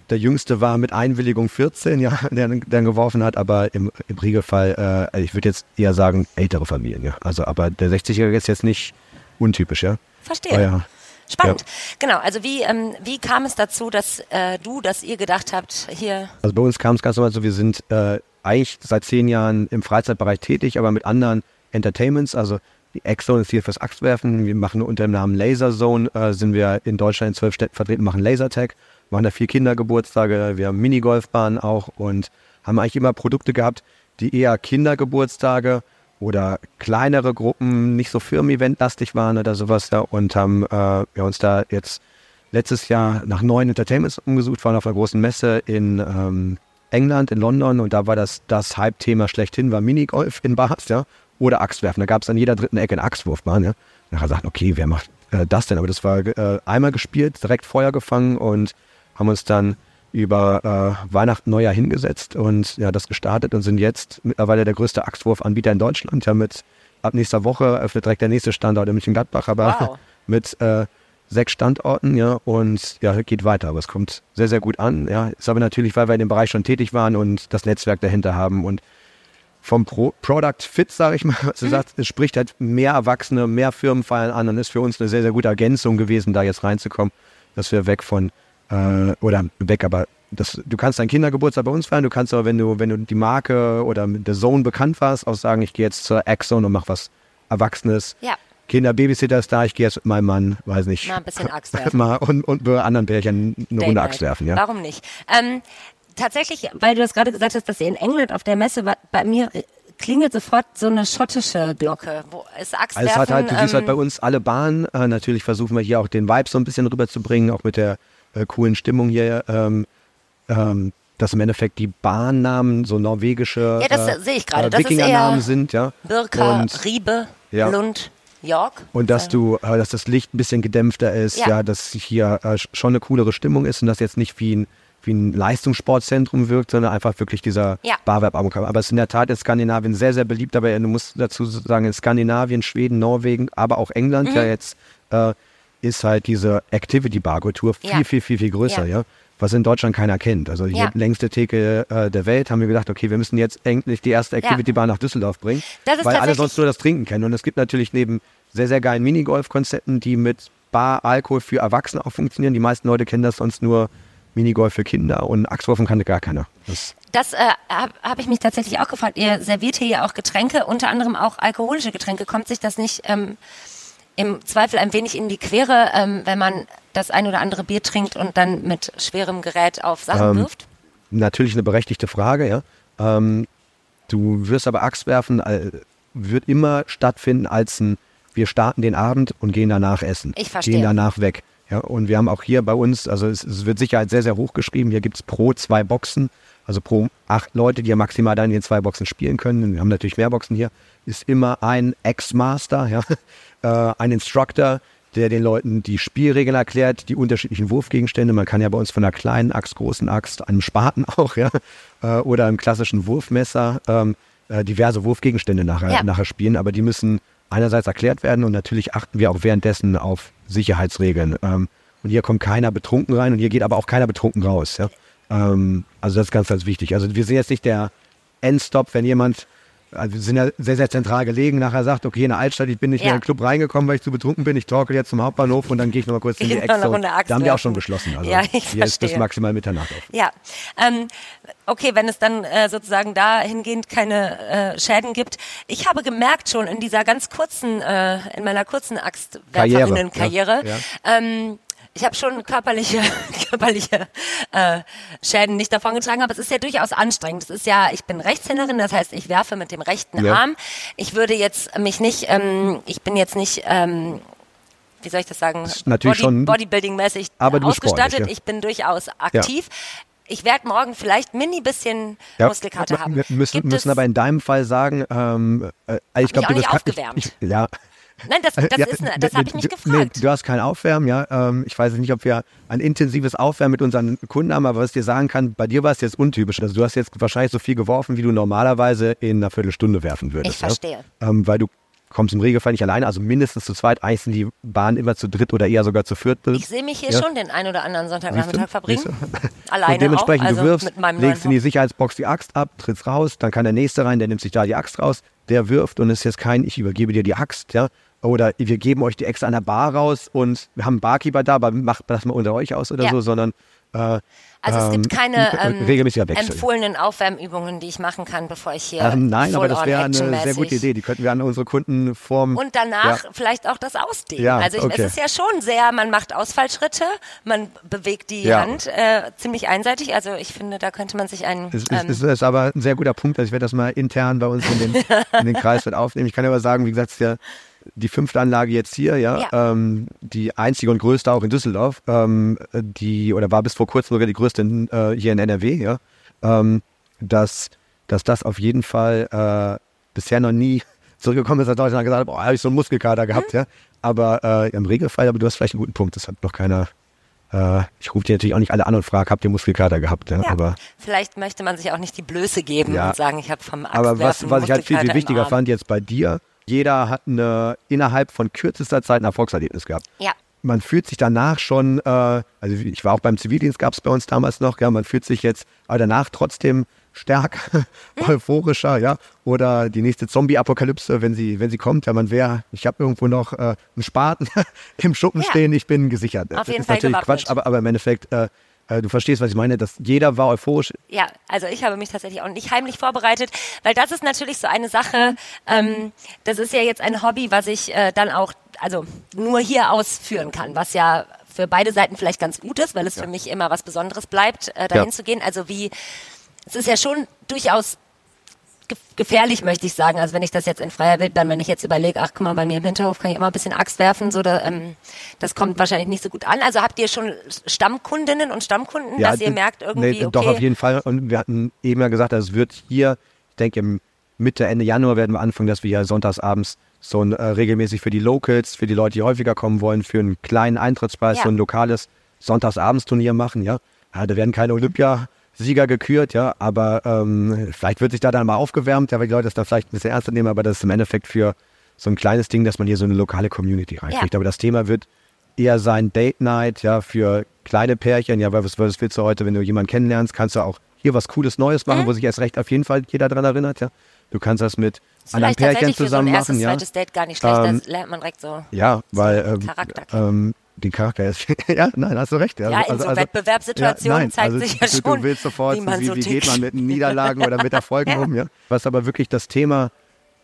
S8: Der jüngste war mit Einwilligung 14, ja, der dann geworfen hat, aber im, im Regelfall, äh, ich würde jetzt eher sagen, ältere Familien, ja. Also, aber der 60-Jährige ist jetzt nicht untypisch, ja.
S1: Verstehe. Aber ja, Spannend. Ja. Genau, also wie, ähm, wie kam es dazu, dass äh, du, dass ihr gedacht habt, hier.
S8: Also bei uns kam es ganz normal so, wir sind äh, eigentlich seit zehn Jahren im Freizeitbereich tätig, aber mit anderen Entertainments, also die X-Zone ist hier fürs Axtwerfen. Wir machen unter dem Namen Laser Zone, äh, sind wir in Deutschland in zwölf Städten vertreten, machen Lasertag, machen da vier Kindergeburtstage, wir haben Minigolfbahnen auch und haben eigentlich immer Produkte gehabt, die eher Kindergeburtstage oder kleinere Gruppen nicht so firmen-eventlastig waren oder sowas ja, und haben äh, wir uns da jetzt letztes Jahr nach neuen Entertainments umgesucht, waren auf einer großen Messe in ähm, England, in London und da war das, das Hype-Thema schlechthin, war Minigolf in Bars, ja, oder Axtwerfen. Da gab es an jeder dritten Ecke eine Axtwurfbahn, ja. Nachher sagten, okay, wer macht äh, das denn? Aber das war äh, einmal gespielt, direkt Feuer gefangen und haben uns dann über äh, Weihnachten, Neujahr hingesetzt und ja, das gestartet und sind jetzt mittlerweile der größte Axtwurfanbieter in Deutschland. Ja, mit ab nächster Woche öffnet direkt der nächste Standort in München-Gladbach, aber wow. mit äh, sechs Standorten, ja, und ja, geht weiter. Aber es kommt sehr, sehr gut an. Ja, ist aber natürlich, weil wir in dem Bereich schon tätig waren und das Netzwerk dahinter haben und vom Pro Product Fit, sage ich mal, was du mhm. sagst, es spricht halt mehr Erwachsene, mehr Firmenfeiern an und ist für uns eine sehr, sehr gute Ergänzung gewesen, da jetzt reinzukommen, dass wir weg von äh, oder weg, aber das, du kannst deinen Kindergeburtstag bei uns feiern, du kannst aber, wenn du, wenn du die Marke oder mit der Zone bekannt warst, auch sagen, ich gehe jetzt zur X-Zone und mach was Erwachsenes.
S1: Ja.
S8: Kinder, Babysitter ist da, ich gehe jetzt mit meinem Mann, weiß nicht.
S1: Mal ein bisschen Axt werfen.
S8: mal und, und bei anderen Pärchen eine Runde Axt werfen, ja.
S1: Warum nicht? Ähm, tatsächlich, weil du das gerade gesagt hast, dass ihr in England auf der Messe war, bei mir klingelt sofort so eine schottische Glocke. Wo ist Axtwerfen?
S8: Also hat halt, du siehst halt ähm, bei uns alle Bahnen. Äh, natürlich versuchen wir hier auch den Vibe so ein bisschen rüberzubringen, auch mit der äh, coolen Stimmung hier. Ähm, ähm, dass im Endeffekt die Bahnnamen so norwegische
S1: ja, das äh, sehe ich gerade.
S8: Äh, Wikingernamen sind, ja.
S1: Birka, und, Riebe, ja. Lund. York.
S8: Und dass du, äh, dass das Licht ein bisschen gedämpfter ist, ja, ja dass hier äh, schon eine coolere Stimmung ist und das jetzt nicht wie ein, wie ein Leistungssportzentrum wirkt, sondern einfach wirklich dieser ja. Barwerb Aber es ist in der Tat in Skandinavien sehr, sehr beliebt, aber du musst dazu sagen, in Skandinavien, Schweden, Norwegen, aber auch England mhm. ja jetzt äh, ist halt diese Activity Bar Kultur viel, ja. viel, viel, viel größer, ja. ja. was in Deutschland keiner kennt. Also die
S1: Ja.
S8: längste Theke äh, der Welt haben wir gedacht, okay, wir müssen jetzt endlich die erste Activity Bar nach Düsseldorf bringen, weil alle sonst nur das Trinken kennen. Und es gibt natürlich neben sehr, sehr geilen Minigolf-Konzepten, die mit Bar, Alkohol für Erwachsene auch funktionieren. Die meisten Leute kennen das sonst nur Minigolf für Kinder und Axtwurfen kannte gar keiner. Das,
S1: Das äh, habe hab ich mich tatsächlich auch gefragt. Ihr serviert hier ja auch Getränke, unter anderem auch alkoholische Getränke. Kommt sich das nicht ähm, im Zweifel ein wenig in die Quere, ähm, wenn man das ein oder andere Bier trinkt und dann mit schwerem Gerät auf Sachen
S8: Ähm,
S1: wirft?
S8: natürlich eine berechtigte Frage, ja. Ähm, du wirst aber Axt werfen, äh, wird immer stattfinden als ein, wir starten den Abend und gehen danach essen.
S1: Ich verstehe.
S8: Gehen danach weg. Ja, und wir haben auch hier bei uns, also es, es wird Sicherheit sehr, sehr hoch geschrieben. Hier gibt es pro zwei Boxen, also pro acht Leute, die ja maximal dann in den zwei Boxen spielen können. Wir haben natürlich mehr Boxen hier. Ist immer ein Ex-Master, ja, äh, ein Instructor, der den Leuten die Spielregeln erklärt, die unterschiedlichen Wurfgegenstände. Man kann ja bei uns von einer kleinen Axt, großen Axt, einem Spaten auch, ja, äh, oder einem klassischen Wurfmesser ähm, äh, diverse Wurfgegenstände nachher,
S1: Ja.
S8: nachher spielen. Aber die müssen einerseits erklärt werden und natürlich achten wir auch währenddessen auf Sicherheitsregeln. Ähm, und hier kommt keiner betrunken rein und hier geht aber auch keiner betrunken raus. Ja? Ähm, also das ist ganz, ganz wichtig. Also wir sind jetzt nicht der Endstop, wenn jemand, also wir sind ja sehr, sehr zentral gelegen, nachher sagt, okay, in der Altstadt, ich bin nicht
S1: Ja.
S8: mehr in den Club reingekommen, weil ich zu betrunken bin, ich torkel jetzt zum Hauptbahnhof und dann gehe ich nochmal kurz in die.
S1: Runde Axt
S8: Da haben wir auch schon geschlossen. Also
S1: Ja, ich
S8: hier ist bis
S1: verstehe.
S8: maximal Mitternacht auf.
S1: Ja, ähm, okay, wenn es dann äh, sozusagen dahingehend keine äh, Schäden gibt. Ich habe gemerkt schon in dieser ganz kurzen, äh, in meiner kurzen Axtwerferinnen-Karriere,
S8: Karriere, ja,
S1: ähm, ich habe schon körperliche, körperliche äh, Schäden nicht davon getragen, aber es ist ja durchaus anstrengend. Es ist ja, ich bin Rechtshänderin, das heißt, ich werfe mit dem rechten
S8: Ja.
S1: Arm. Ich würde jetzt mich nicht, ähm, ich bin jetzt nicht, ähm, wie soll ich das sagen,
S8: natürlich
S1: Body,
S8: schon-
S1: Bodybuilding-mäßig ausgestattet.
S8: ja.
S1: Ich bin durchaus aktiv. Ich werde morgen vielleicht mini bisschen Muskelkater haben.
S8: Wir müssen, müssen aber in deinem Fall sagen, ähm, äh, ich glaube, du bist
S1: aufgewärmt.
S8: Ich, ich, ja.
S1: Nein, das, das,
S8: Ja,
S1: ist das habe ich mich
S8: d-
S1: gefragt.
S8: Nee, du hast kein Aufwärmen, ja. Ähm, ich weiß nicht, ob wir ein intensives Aufwärmen mit unseren Kunden haben, aber was ich dir sagen kann, bei dir war es jetzt untypisch. Also du hast jetzt wahrscheinlich so viel geworfen, wie du normalerweise in einer Viertelstunde werfen würdest.
S1: Ich verstehe.
S8: Ja? Ähm, weil du kommst im Regelfall nicht alleine, also mindestens zu zweit. Eigentlich sind die Bahnen immer zu dritt oder eher sogar zu viert.
S1: ich sehe mich hier
S8: Ja.
S1: schon den ein oder anderen Sonntagnachmittag verbringen. Alleine
S8: und dementsprechend,
S1: auch, also
S8: du wirfst, legst in die Sicherheitsbox die Axt ab, trittst raus, dann kann der Nächste rein, der nimmt sich da die Axt raus, der wirft und es ist jetzt kein, ich übergebe dir die Axt, ja. Oder wir geben euch die extra an der Bar raus und wir haben einen Barkeeper da, aber macht das mal unter euch aus oder
S1: Ja.
S8: so, sondern äh,
S1: Also es gibt
S8: ähm,
S1: keine
S8: äh,
S1: ähm,
S8: regelmäßiger Wechsel.
S1: empfohlenen Aufwärmümungen, die ich machen kann, bevor ich hier
S8: Ähm, nein, aber das wäre eine sehr gute Idee. Die könnten wir an unsere Kunden formen.
S1: Und danach
S8: Ja.
S1: vielleicht auch das Ausdehnen.
S8: Ja,
S1: also ich,
S8: okay.
S1: es ist ja schon sehr, man macht Ausfallschritte, man bewegt die
S8: Ja.
S1: Hand äh, ziemlich einseitig. Also ich finde, da könnte man sich einen
S8: Es ist,
S1: ähm,
S8: es ist aber ein sehr guter Punkt. Also ich werde das mal intern bei uns in den, in den Kreis mit aufnehmen. Ich kann aber sagen, wie gesagt, es ist ja die fünfte Anlage jetzt hier, ja,
S1: Ja.
S8: Ähm, die einzige und größte auch in Düsseldorf, ähm, die oder war bis vor kurzem sogar die größte in, äh, hier in NRW, ja, ähm, dass, dass das auf jeden Fall äh, bisher noch nie zurückgekommen ist, dass Deutschland gesagt hat, boah, habe ich so einen Muskelkater gehabt,
S1: Mhm.
S8: ja. Aber äh, im Regelfall, aber du hast vielleicht einen guten Punkt, das hat noch keiner. Äh, ich rufe dir natürlich auch nicht alle an und frage, habt ihr Muskelkater gehabt, ja,
S1: ja,
S8: aber
S1: vielleicht möchte man sich auch nicht die Blöße geben
S8: Ja.
S1: und sagen, ich habe vom
S8: Aber was,
S1: Axtwerfen
S8: was ich halt viel, viel wichtiger fand jetzt bei dir, jeder hat eine, innerhalb von kürzester Zeit ein Erfolgserlebnis gehabt.
S1: Ja,
S8: Man fühlt sich danach schon, äh, also ich war auch beim Zivildienst, gab es bei uns damals noch, ja, man fühlt sich jetzt aber danach trotzdem stärker, euphorischer, ja, oder die nächste Zombie-Apokalypse, wenn sie, wenn sie kommt, ja, man wäre, ich habe irgendwo noch äh, einen Spaten im Schuppen
S1: Ja.
S8: stehen, ich bin gesichert.
S1: Auf jeden
S8: ist
S1: Fall
S8: natürlich
S1: gewappnet.
S8: Quatsch, aber, aber im Endeffekt, äh, du verstehst, was ich meine, dass jeder war euphorisch,
S1: Ja, also ich habe mich tatsächlich auch nicht heimlich vorbereitet, weil das ist natürlich so eine Sache, ähm, das ist ja jetzt ein Hobby, was ich äh, dann auch, also nur hier ausführen kann, was ja für beide Seiten vielleicht ganz gut ist, weil es für mich immer was Besonderes bleibt, äh, dahin
S8: Ja.
S1: zu gehen. Also wie, es ist ja schon durchaus gefährlich, möchte ich sagen. Also wenn ich das jetzt in freier Wildbahn, wenn ich jetzt überlege, ach guck mal, bei mir im Hinterhof kann ich immer ein bisschen Axt werfen, so da, ähm, das kommt wahrscheinlich nicht so gut an. Also habt ihr schon Stammkundinnen und Stammkunden, dass ihr merkt irgendwie,
S8: nee,
S1: okay,
S8: Doch, auf jeden Fall. Und wir hatten eben ja gesagt, es wird hier, ich denke im Mitte, Ende Januar werden wir anfangen, dass wir ja sonntagsabends so ein äh, regelmäßig für die Locals, für die Leute, die häufiger kommen wollen, für einen kleinen Eintrittspreis
S1: Ja.
S8: so ein lokales Sonntagsabends-Turnier machen, ja. ja. Da werden keine Olympiasieger gekürt, ja, aber ähm, vielleicht wird sich da dann mal aufgewärmt, ja, weil die Leute das dann vielleicht ein bisschen ernster nehmen, aber das ist im Endeffekt für so ein kleines Ding, dass man hier so eine lokale Community reinkriegt.
S1: Ja.
S8: Aber das Thema wird eher sein Date Night, ja, für kleine Pärchen. Ja, weil was, was willst du heute, wenn du jemanden kennenlernst, kannst du auch hier was Cooles Neues machen,
S1: Mhm.
S8: wo sich erst recht auf jeden Fall jeder dran erinnert, ja. Du kannst das mit anderen Pärchen
S1: tatsächlich für so ein
S8: zusammen
S1: erstes,
S8: machen, ja.
S1: zweites Date gar nicht schlecht.
S8: Ähm,
S1: das lernt man direkt so.
S8: Ja, weil ähm,
S1: Charakter
S8: ähm, den Charakter ist. ja, nein, hast du recht.
S1: Ja, in so Wettbewerbssituationen
S8: nein,
S1: zeigt
S8: also
S1: sich ja
S8: du,
S1: schon,
S8: Du willst sofort,
S1: wie
S8: wie,
S1: man
S8: wie,
S1: so
S8: geht
S1: tickt.
S8: man mit Niederlagen oder mit Erfolgen
S1: Ja.
S8: um, ja. Was aber wirklich das Thema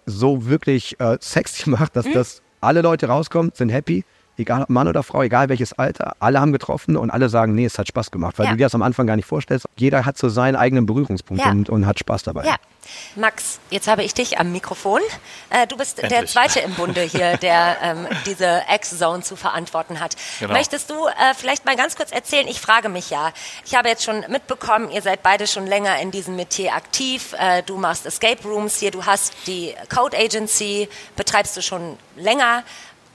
S8: so wirklich äh, sexy macht,
S1: Mhm.
S8: dass das alle Leute rauskommen, sind happy, egal ob Mann oder Frau, egal welches Alter, alle haben getroffen und alle sagen, nee, es hat Spaß gemacht, weil
S1: Ja.
S8: du dir das am Anfang gar nicht vorstellst. Jeder hat so seinen eigenen Berührungspunkt
S1: Ja.
S8: und, und hat Spaß dabei.
S1: Ja. Max, jetzt habe ich dich am Mikrofon. Äh, du bist der
S9: Endlich.
S1: Zweite im Bunde hier, der ähm, diese X-Zone zu verantworten hat.
S9: Genau.
S1: Möchtest du äh, vielleicht mal ganz kurz erzählen? Ich frage mich ja. Ich habe jetzt schon mitbekommen, ihr seid beide schon länger in diesem Metier aktiv. Äh, du machst Escape Rooms hier, du hast die Code Agency, betreibst du schon länger.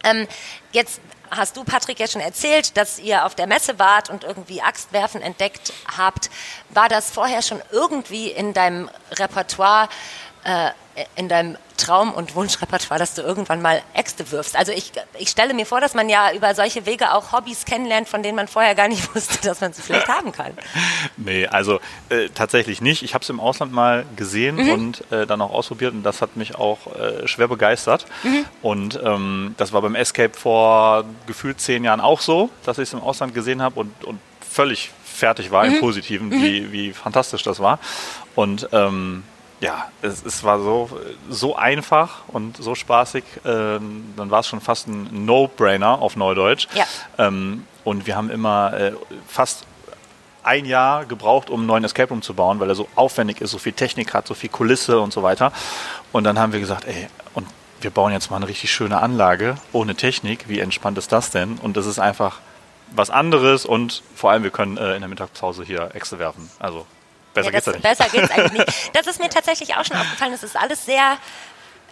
S1: Ähm, jetzt hast du, Patrick, ja schon erzählt, dass ihr auf der Messe wart und irgendwie Axtwerfen entdeckt habt. War das vorher schon irgendwie in deinem Repertoire, äh, in deinem Traum- und Wunschrepertoire, dass du irgendwann mal Äxte wirfst? Also ich, ich stelle mir vor, dass man ja über solche Wege auch Hobbys kennenlernt, von denen man vorher gar nicht wusste, dass man sie vielleicht haben kann.
S9: Nee, also äh, tatsächlich nicht. Ich habe es im Ausland mal gesehen
S1: Mhm.
S9: und äh, dann auch ausprobiert und das hat mich auch äh, schwer begeistert.
S1: Mhm.
S9: Und ähm, das war beim Escape vor gefühlt zehn Jahren auch so, dass ich es im Ausland gesehen habe und, und völlig fertig war
S1: Mhm.
S9: im Positiven, wie, wie fantastisch das war. Und ähm, ja, es, es war so, so einfach und so spaßig, ähm, dann war es schon fast ein No-Brainer auf Neudeutsch.
S1: Ja.
S9: Ähm, und wir haben immer äh, fast ein Jahr gebraucht, um einen neuen Escape Room zu bauen, weil er so aufwendig ist, so viel Technik hat, so viel Kulisse und so weiter. Und dann haben wir gesagt, ey, und wir bauen jetzt mal eine richtig schöne Anlage ohne Technik. Wie entspannt ist das denn? Und das ist einfach was anderes und vor allem wir können äh, in der Mittagspause hier Äxte werfen. Also besser
S1: ja,
S9: geht's
S1: das,
S9: nicht.
S1: Besser geht's eigentlich nicht. Das ist mir tatsächlich auch schon aufgefallen. Es ist alles sehr,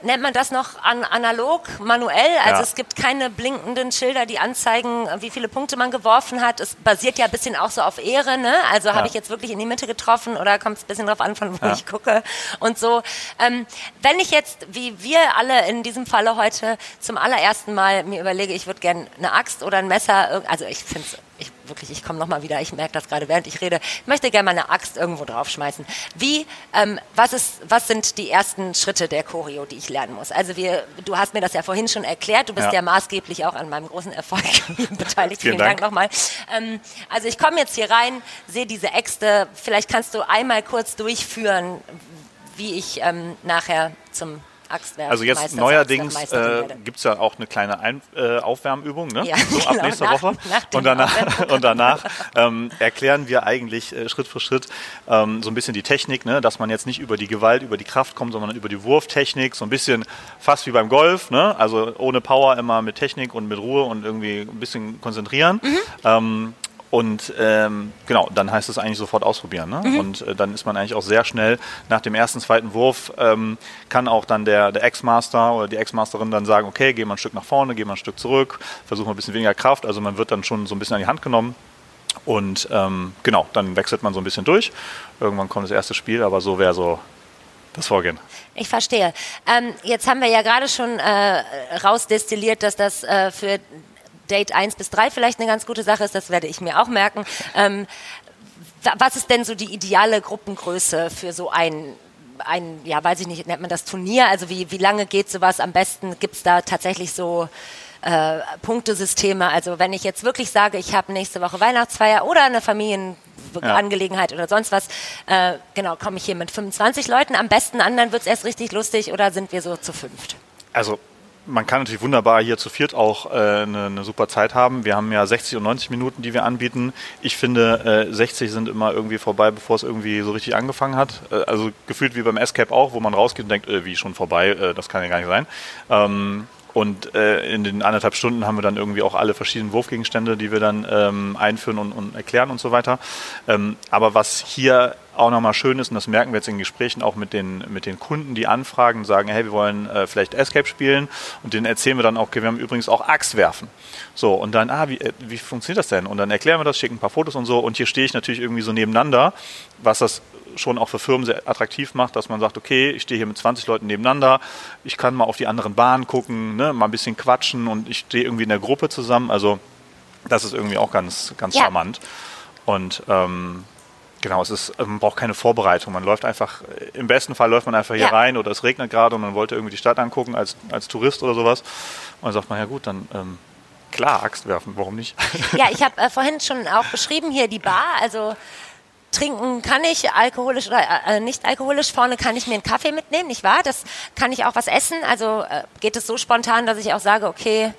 S1: nennt man das noch an, analog, manuell. Also
S9: Ja.
S1: es gibt keine blinkenden Schilder, die anzeigen, wie viele Punkte man geworfen hat. Es basiert ja ein bisschen auch so auf Ehre. Ne? Also habe
S9: Ja.
S1: ich jetzt wirklich in die Mitte getroffen oder kommt es ein bisschen drauf an, von wo
S9: Ja.
S1: ich gucke und so. Ähm, wenn ich jetzt, wie wir alle in diesem Falle heute zum allerersten Mal mir überlege, ich würde gerne eine Axt oder ein Messer, also ich finde es ich wirklich, ich komme nochmal wieder, ich merke das gerade, während ich rede, ich möchte gerne mal eine Axt irgendwo draufschmeißen. Wie, ähm, was, ist, was sind die ersten Schritte der Choreo, die ich lernen muss? Also wir, du hast mir das ja vorhin schon erklärt, du bist ja,
S9: Ja.
S1: maßgeblich auch an meinem großen Erfolg beteiligt.
S9: Vielen
S1: Vielen Dank,
S9: Dank.
S1: nochmal. Ähm, also ich komme jetzt hier rein, sehe diese Äxte, vielleicht kannst du einmal kurz durchführen, wie ich ähm, nachher zum Axtwerfen
S9: Also jetzt
S1: Meister,
S9: neuerdings äh, gibt es ja auch eine kleine Ein äh, Aufwärmübung, ne?
S1: Ja,
S9: so ab
S1: genau,
S9: nächster
S1: nach-
S9: Woche.
S1: nach
S9: und danach, und danach ähm, erklären wir eigentlich äh, Schritt für Schritt ähm, so ein bisschen die Technik, ne? dass man jetzt nicht über die Gewalt, über die Kraft kommt, sondern über die Wurftechnik, so ein bisschen fast wie beim Golf, ne? also ohne Power, immer mit Technik und mit Ruhe und irgendwie ein bisschen konzentrieren.
S1: Mhm.
S9: Ähm, und ähm, genau, dann heißt es eigentlich sofort ausprobieren. Ne?
S1: Mhm.
S9: Und äh, dann ist man eigentlich auch sehr schnell nach dem ersten, zweiten Wurf, ähm, kann auch dann der, der Ex-Master oder die Ex-Masterin dann sagen, okay, geh mal ein Stück nach vorne, geh mal ein Stück zurück, versuch mal ein bisschen weniger Kraft. Also man wird dann schon so ein bisschen an die Hand genommen. Und ähm, genau, dann wechselt man so ein bisschen durch. Irgendwann kommt das erste Spiel, aber so wäre so das Vorgehen.
S1: Ich verstehe. Ähm, jetzt haben wir ja gerade schon äh, rausdestilliert, dass das äh, für Date 1 bis 3 vielleicht eine ganz gute Sache ist. Das werde ich mir auch merken. Ähm, wa- was ist denn so die ideale Gruppengröße für so ein, ein, ja, weiß ich nicht, nennt man das Turnier? Also wie, wie lange geht sowas am besten? Gibt es da tatsächlich so äh, Punktesysteme? Also wenn ich jetzt wirklich sage, ich habe nächste Woche Weihnachtsfeier oder eine Familienangelegenheit oder sonst was, äh, genau, komme ich hier mit 25 Leuten am besten an, dann wird es erst richtig lustig oder sind wir so zu fünft?
S9: Also man kann natürlich wunderbar hier zu viert auch äh, eine, super Zeit haben. Wir haben ja 60 und 90 Minuten, die wir anbieten. Ich finde, äh, 60 sind immer irgendwie vorbei, bevor es irgendwie so richtig angefangen hat. Äh, also gefühlt wie beim Escape auch, wo man rausgeht und denkt, äh, wie schon vorbei, äh, das kann ja gar nicht sein. Ähm, und äh, in den anderthalb Stunden haben wir dann irgendwie auch alle verschiedenen Wurfgegenstände, die wir dann ähm, einführen und, und erklären und so weiter. Ähm, aber was hier auch nochmal schön ist, und das merken wir jetzt in Gesprächen auch mit den, mit den Kunden, die anfragen, sagen, hey, wir wollen äh, vielleicht Escape spielen und denen erzählen wir dann auch, okay, wir haben übrigens auch Axt werfen. So, und dann, ah, wie, äh, wie funktioniert das denn? Und dann erklären wir das, schicken ein paar Fotos und so und hier stehe ich natürlich irgendwie so nebeneinander, was das schon auch für Firmen sehr attraktiv macht, dass man sagt, okay, ich stehe hier mit 20 Leuten nebeneinander, ich kann mal auf die anderen Bahnen gucken, ne, mal ein bisschen quatschen und ich stehe irgendwie in der Gruppe zusammen. Also Das ist irgendwie auch ganz, ganz
S1: Ja.
S9: charmant. Und ähm, genau, es ist, man braucht keine Vorbereitung. Man läuft einfach, im besten Fall läuft man einfach hier
S1: Ja.
S9: rein oder es regnet gerade und man wollte irgendwie die Stadt angucken als, als Tourist oder sowas. Und dann sagt man, ja gut, dann ähm, klar, Axt werfen, warum nicht?
S1: Ja, ich habe äh, vorhin schon auch beschrieben, hier die Bar, also trinken kann ich, alkoholisch oder äh, nicht alkoholisch, vorne kann ich mir einen Kaffee mitnehmen, nicht wahr? Das kann ich auch was essen, also äh, geht es so spontan, dass ich auch sage, okay,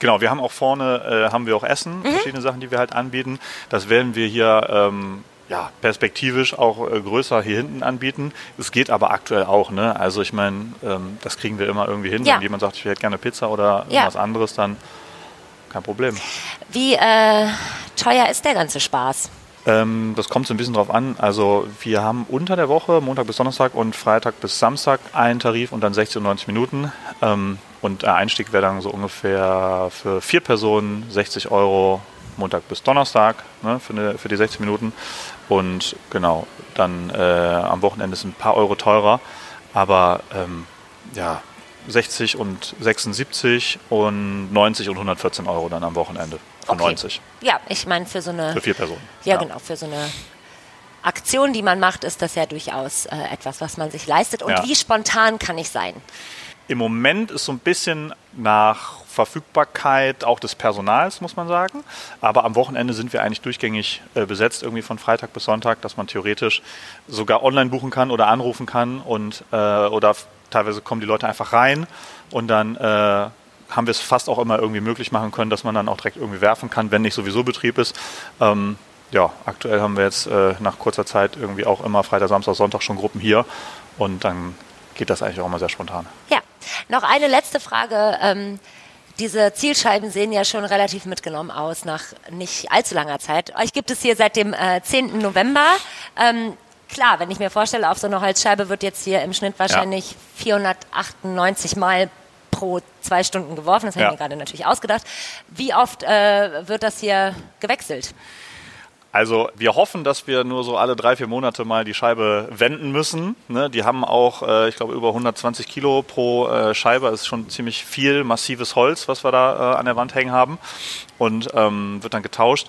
S9: Genau, wir haben auch vorne äh, haben wir auch Essen, verschiedene Sachen, die wir halt anbieten. Das werden wir hier ähm, ja, perspektivisch auch äh, größer hier hinten anbieten. Es geht aber aktuell auch, ne? Also ich meine, ähm, das kriegen wir immer irgendwie hin.
S1: Ja.
S9: Wenn jemand sagt, ich hätte gerne Pizza oder
S1: Ja.
S9: irgendwas anderes, dann kein Problem.
S1: wie äh, teuer ist der ganze Spaß?
S9: Ähm, das kommt so ein bisschen drauf an. Also wir haben unter der Woche, Montag bis Donnerstag und Freitag bis Samstag einen Tarif und dann 60 und 90 Minuten. Ähm, und der Einstieg wäre dann so ungefähr für vier Personen 60 Euro Montag bis Donnerstag ne, für, eine, für die 60 Minuten. Und genau, dann äh, am Wochenende ist ein paar Euro teurer. Aber ähm, ja, 60 und 76 und 90 und 114 Euro dann am Wochenende. Für
S1: Okay.
S9: 90.
S1: Ja, ich meine für so eine
S9: Für vier Personen.
S1: Ja, genau. Für so eine Aktion, die man macht, ist das ja durchaus äh, etwas, was man sich leistet. Und
S9: Ja.
S1: wie spontan kann ich sein?
S9: Im Moment ist so ein bisschen nach Verfügbarkeit auch des Personals, muss man sagen. Aber am Wochenende sind wir eigentlich durchgängig äh, besetzt, irgendwie von Freitag bis Sonntag, dass man theoretisch sogar online buchen kann oder anrufen kann und äh, oder teilweise kommen die Leute einfach rein und dann äh, haben wir es fast auch immer irgendwie möglich machen können, dass man dann auch direkt irgendwie werfen kann, wenn nicht sowieso Betrieb ist. Ähm, ja, aktuell haben wir jetzt äh, nach kurzer Zeit irgendwie auch immer Freitag, Samstag, Sonntag schon Gruppen hier und dann geht das eigentlich auch immer sehr spontan.
S1: Ja, noch eine letzte Frage. Ähm, diese Zielscheiben sehen ja schon relativ mitgenommen aus nach nicht allzu langer Zeit. Euch gibt es hier seit dem äh, 10. November. Ähm, klar, wenn ich mir vorstelle, auf so eine Holzscheibe wird jetzt hier im Schnitt wahrscheinlich 498 Mal pro zwei Stunden geworfen. Das habe
S9: Ja.
S1: ich mir gerade natürlich ausgedacht. Wie oft äh, wird das hier gewechselt?
S9: Also wir hoffen, dass wir nur so alle drei, vier Monate mal die Scheibe wenden müssen. Ne? Die haben auch, äh, ich glaube, über 120 Kilo pro äh, Scheibe. Das ist schon ziemlich viel massives Holz, was wir da äh, an der Wand hängen haben. Und ähm, wird dann getauscht.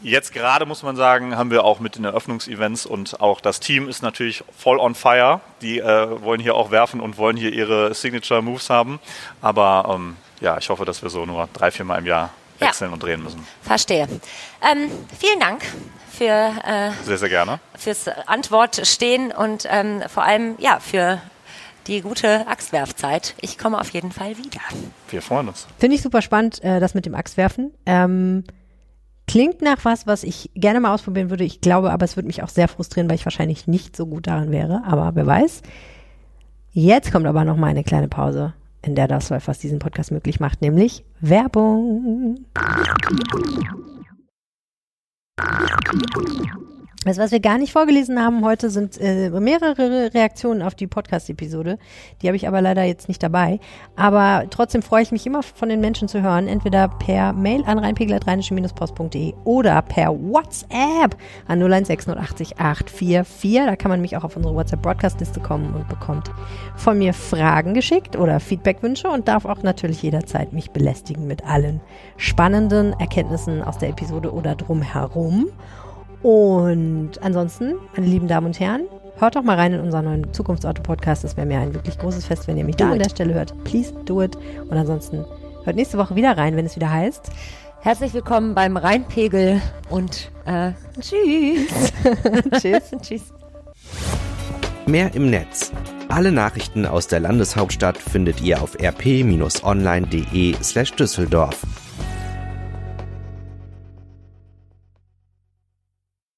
S9: Jetzt gerade muss man sagen, haben wir auch mit den Eröffnungsevents und auch das Team ist natürlich voll on fire. Die äh, wollen hier auch werfen und wollen hier ihre Signature Moves haben. Aber ähm, ja, ich hoffe, dass wir so nur drei, vier Mal im Jahr
S1: Ja.
S9: wechseln und drehen müssen.
S1: Verstehe. Ähm, vielen Dank für, äh,
S9: Sehr, sehr gerne.
S1: fürs Antwort stehen und ähm, vor allem ja für die gute Axtwerfzeit. Ich komme auf jeden Fall wieder.
S9: Wir freuen uns.
S2: Finde ich super spannend, äh, das mit dem Axtwerfen. Ähm, klingt nach was, was ich gerne mal ausprobieren würde. Ich glaube aber, es würde mich auch sehr frustrieren, weil ich wahrscheinlich nicht so gut daran wäre. Aber wer weiß. Jetzt kommt aber noch mal eine kleine Pause, in der das läuft, was diesen Podcast möglich macht, nämlich Werbung. Also was wir gar nicht vorgelesen haben heute sind äh, mehrere Reaktionen auf die Podcast-Episode. Die habe ich aber leider jetzt nicht dabei. Aber trotzdem freue ich mich immer von den Menschen zu hören. Entweder per Mail an reinpegel.rheinische-post.de oder per WhatsApp an 016080 844. Da kann man mich auch auf unsere WhatsApp-Broadcast-Liste kommen und bekommt von mir Fragen geschickt oder Feedbackwünsche und darf auch natürlich jederzeit mich belästigen mit allen spannenden Erkenntnissen aus der Episode oder drumherum. Und ansonsten, meine lieben Damen und Herren, hört doch mal rein in unseren neuen Zukunftsauto-Podcast. Das wäre mir ein wirklich großes Fest, wenn ihr mich da an der Stelle hört. Please do it. Und ansonsten hört nächste Woche wieder rein, wenn es wieder heißt.
S1: Herzlich willkommen beim Rheinpegel und äh, tschüss.
S2: Tschüss.
S1: tschüss.
S3: Mehr im Netz. Alle Nachrichten aus der Landeshauptstadt findet ihr auf rp-online.de slash Düsseldorf.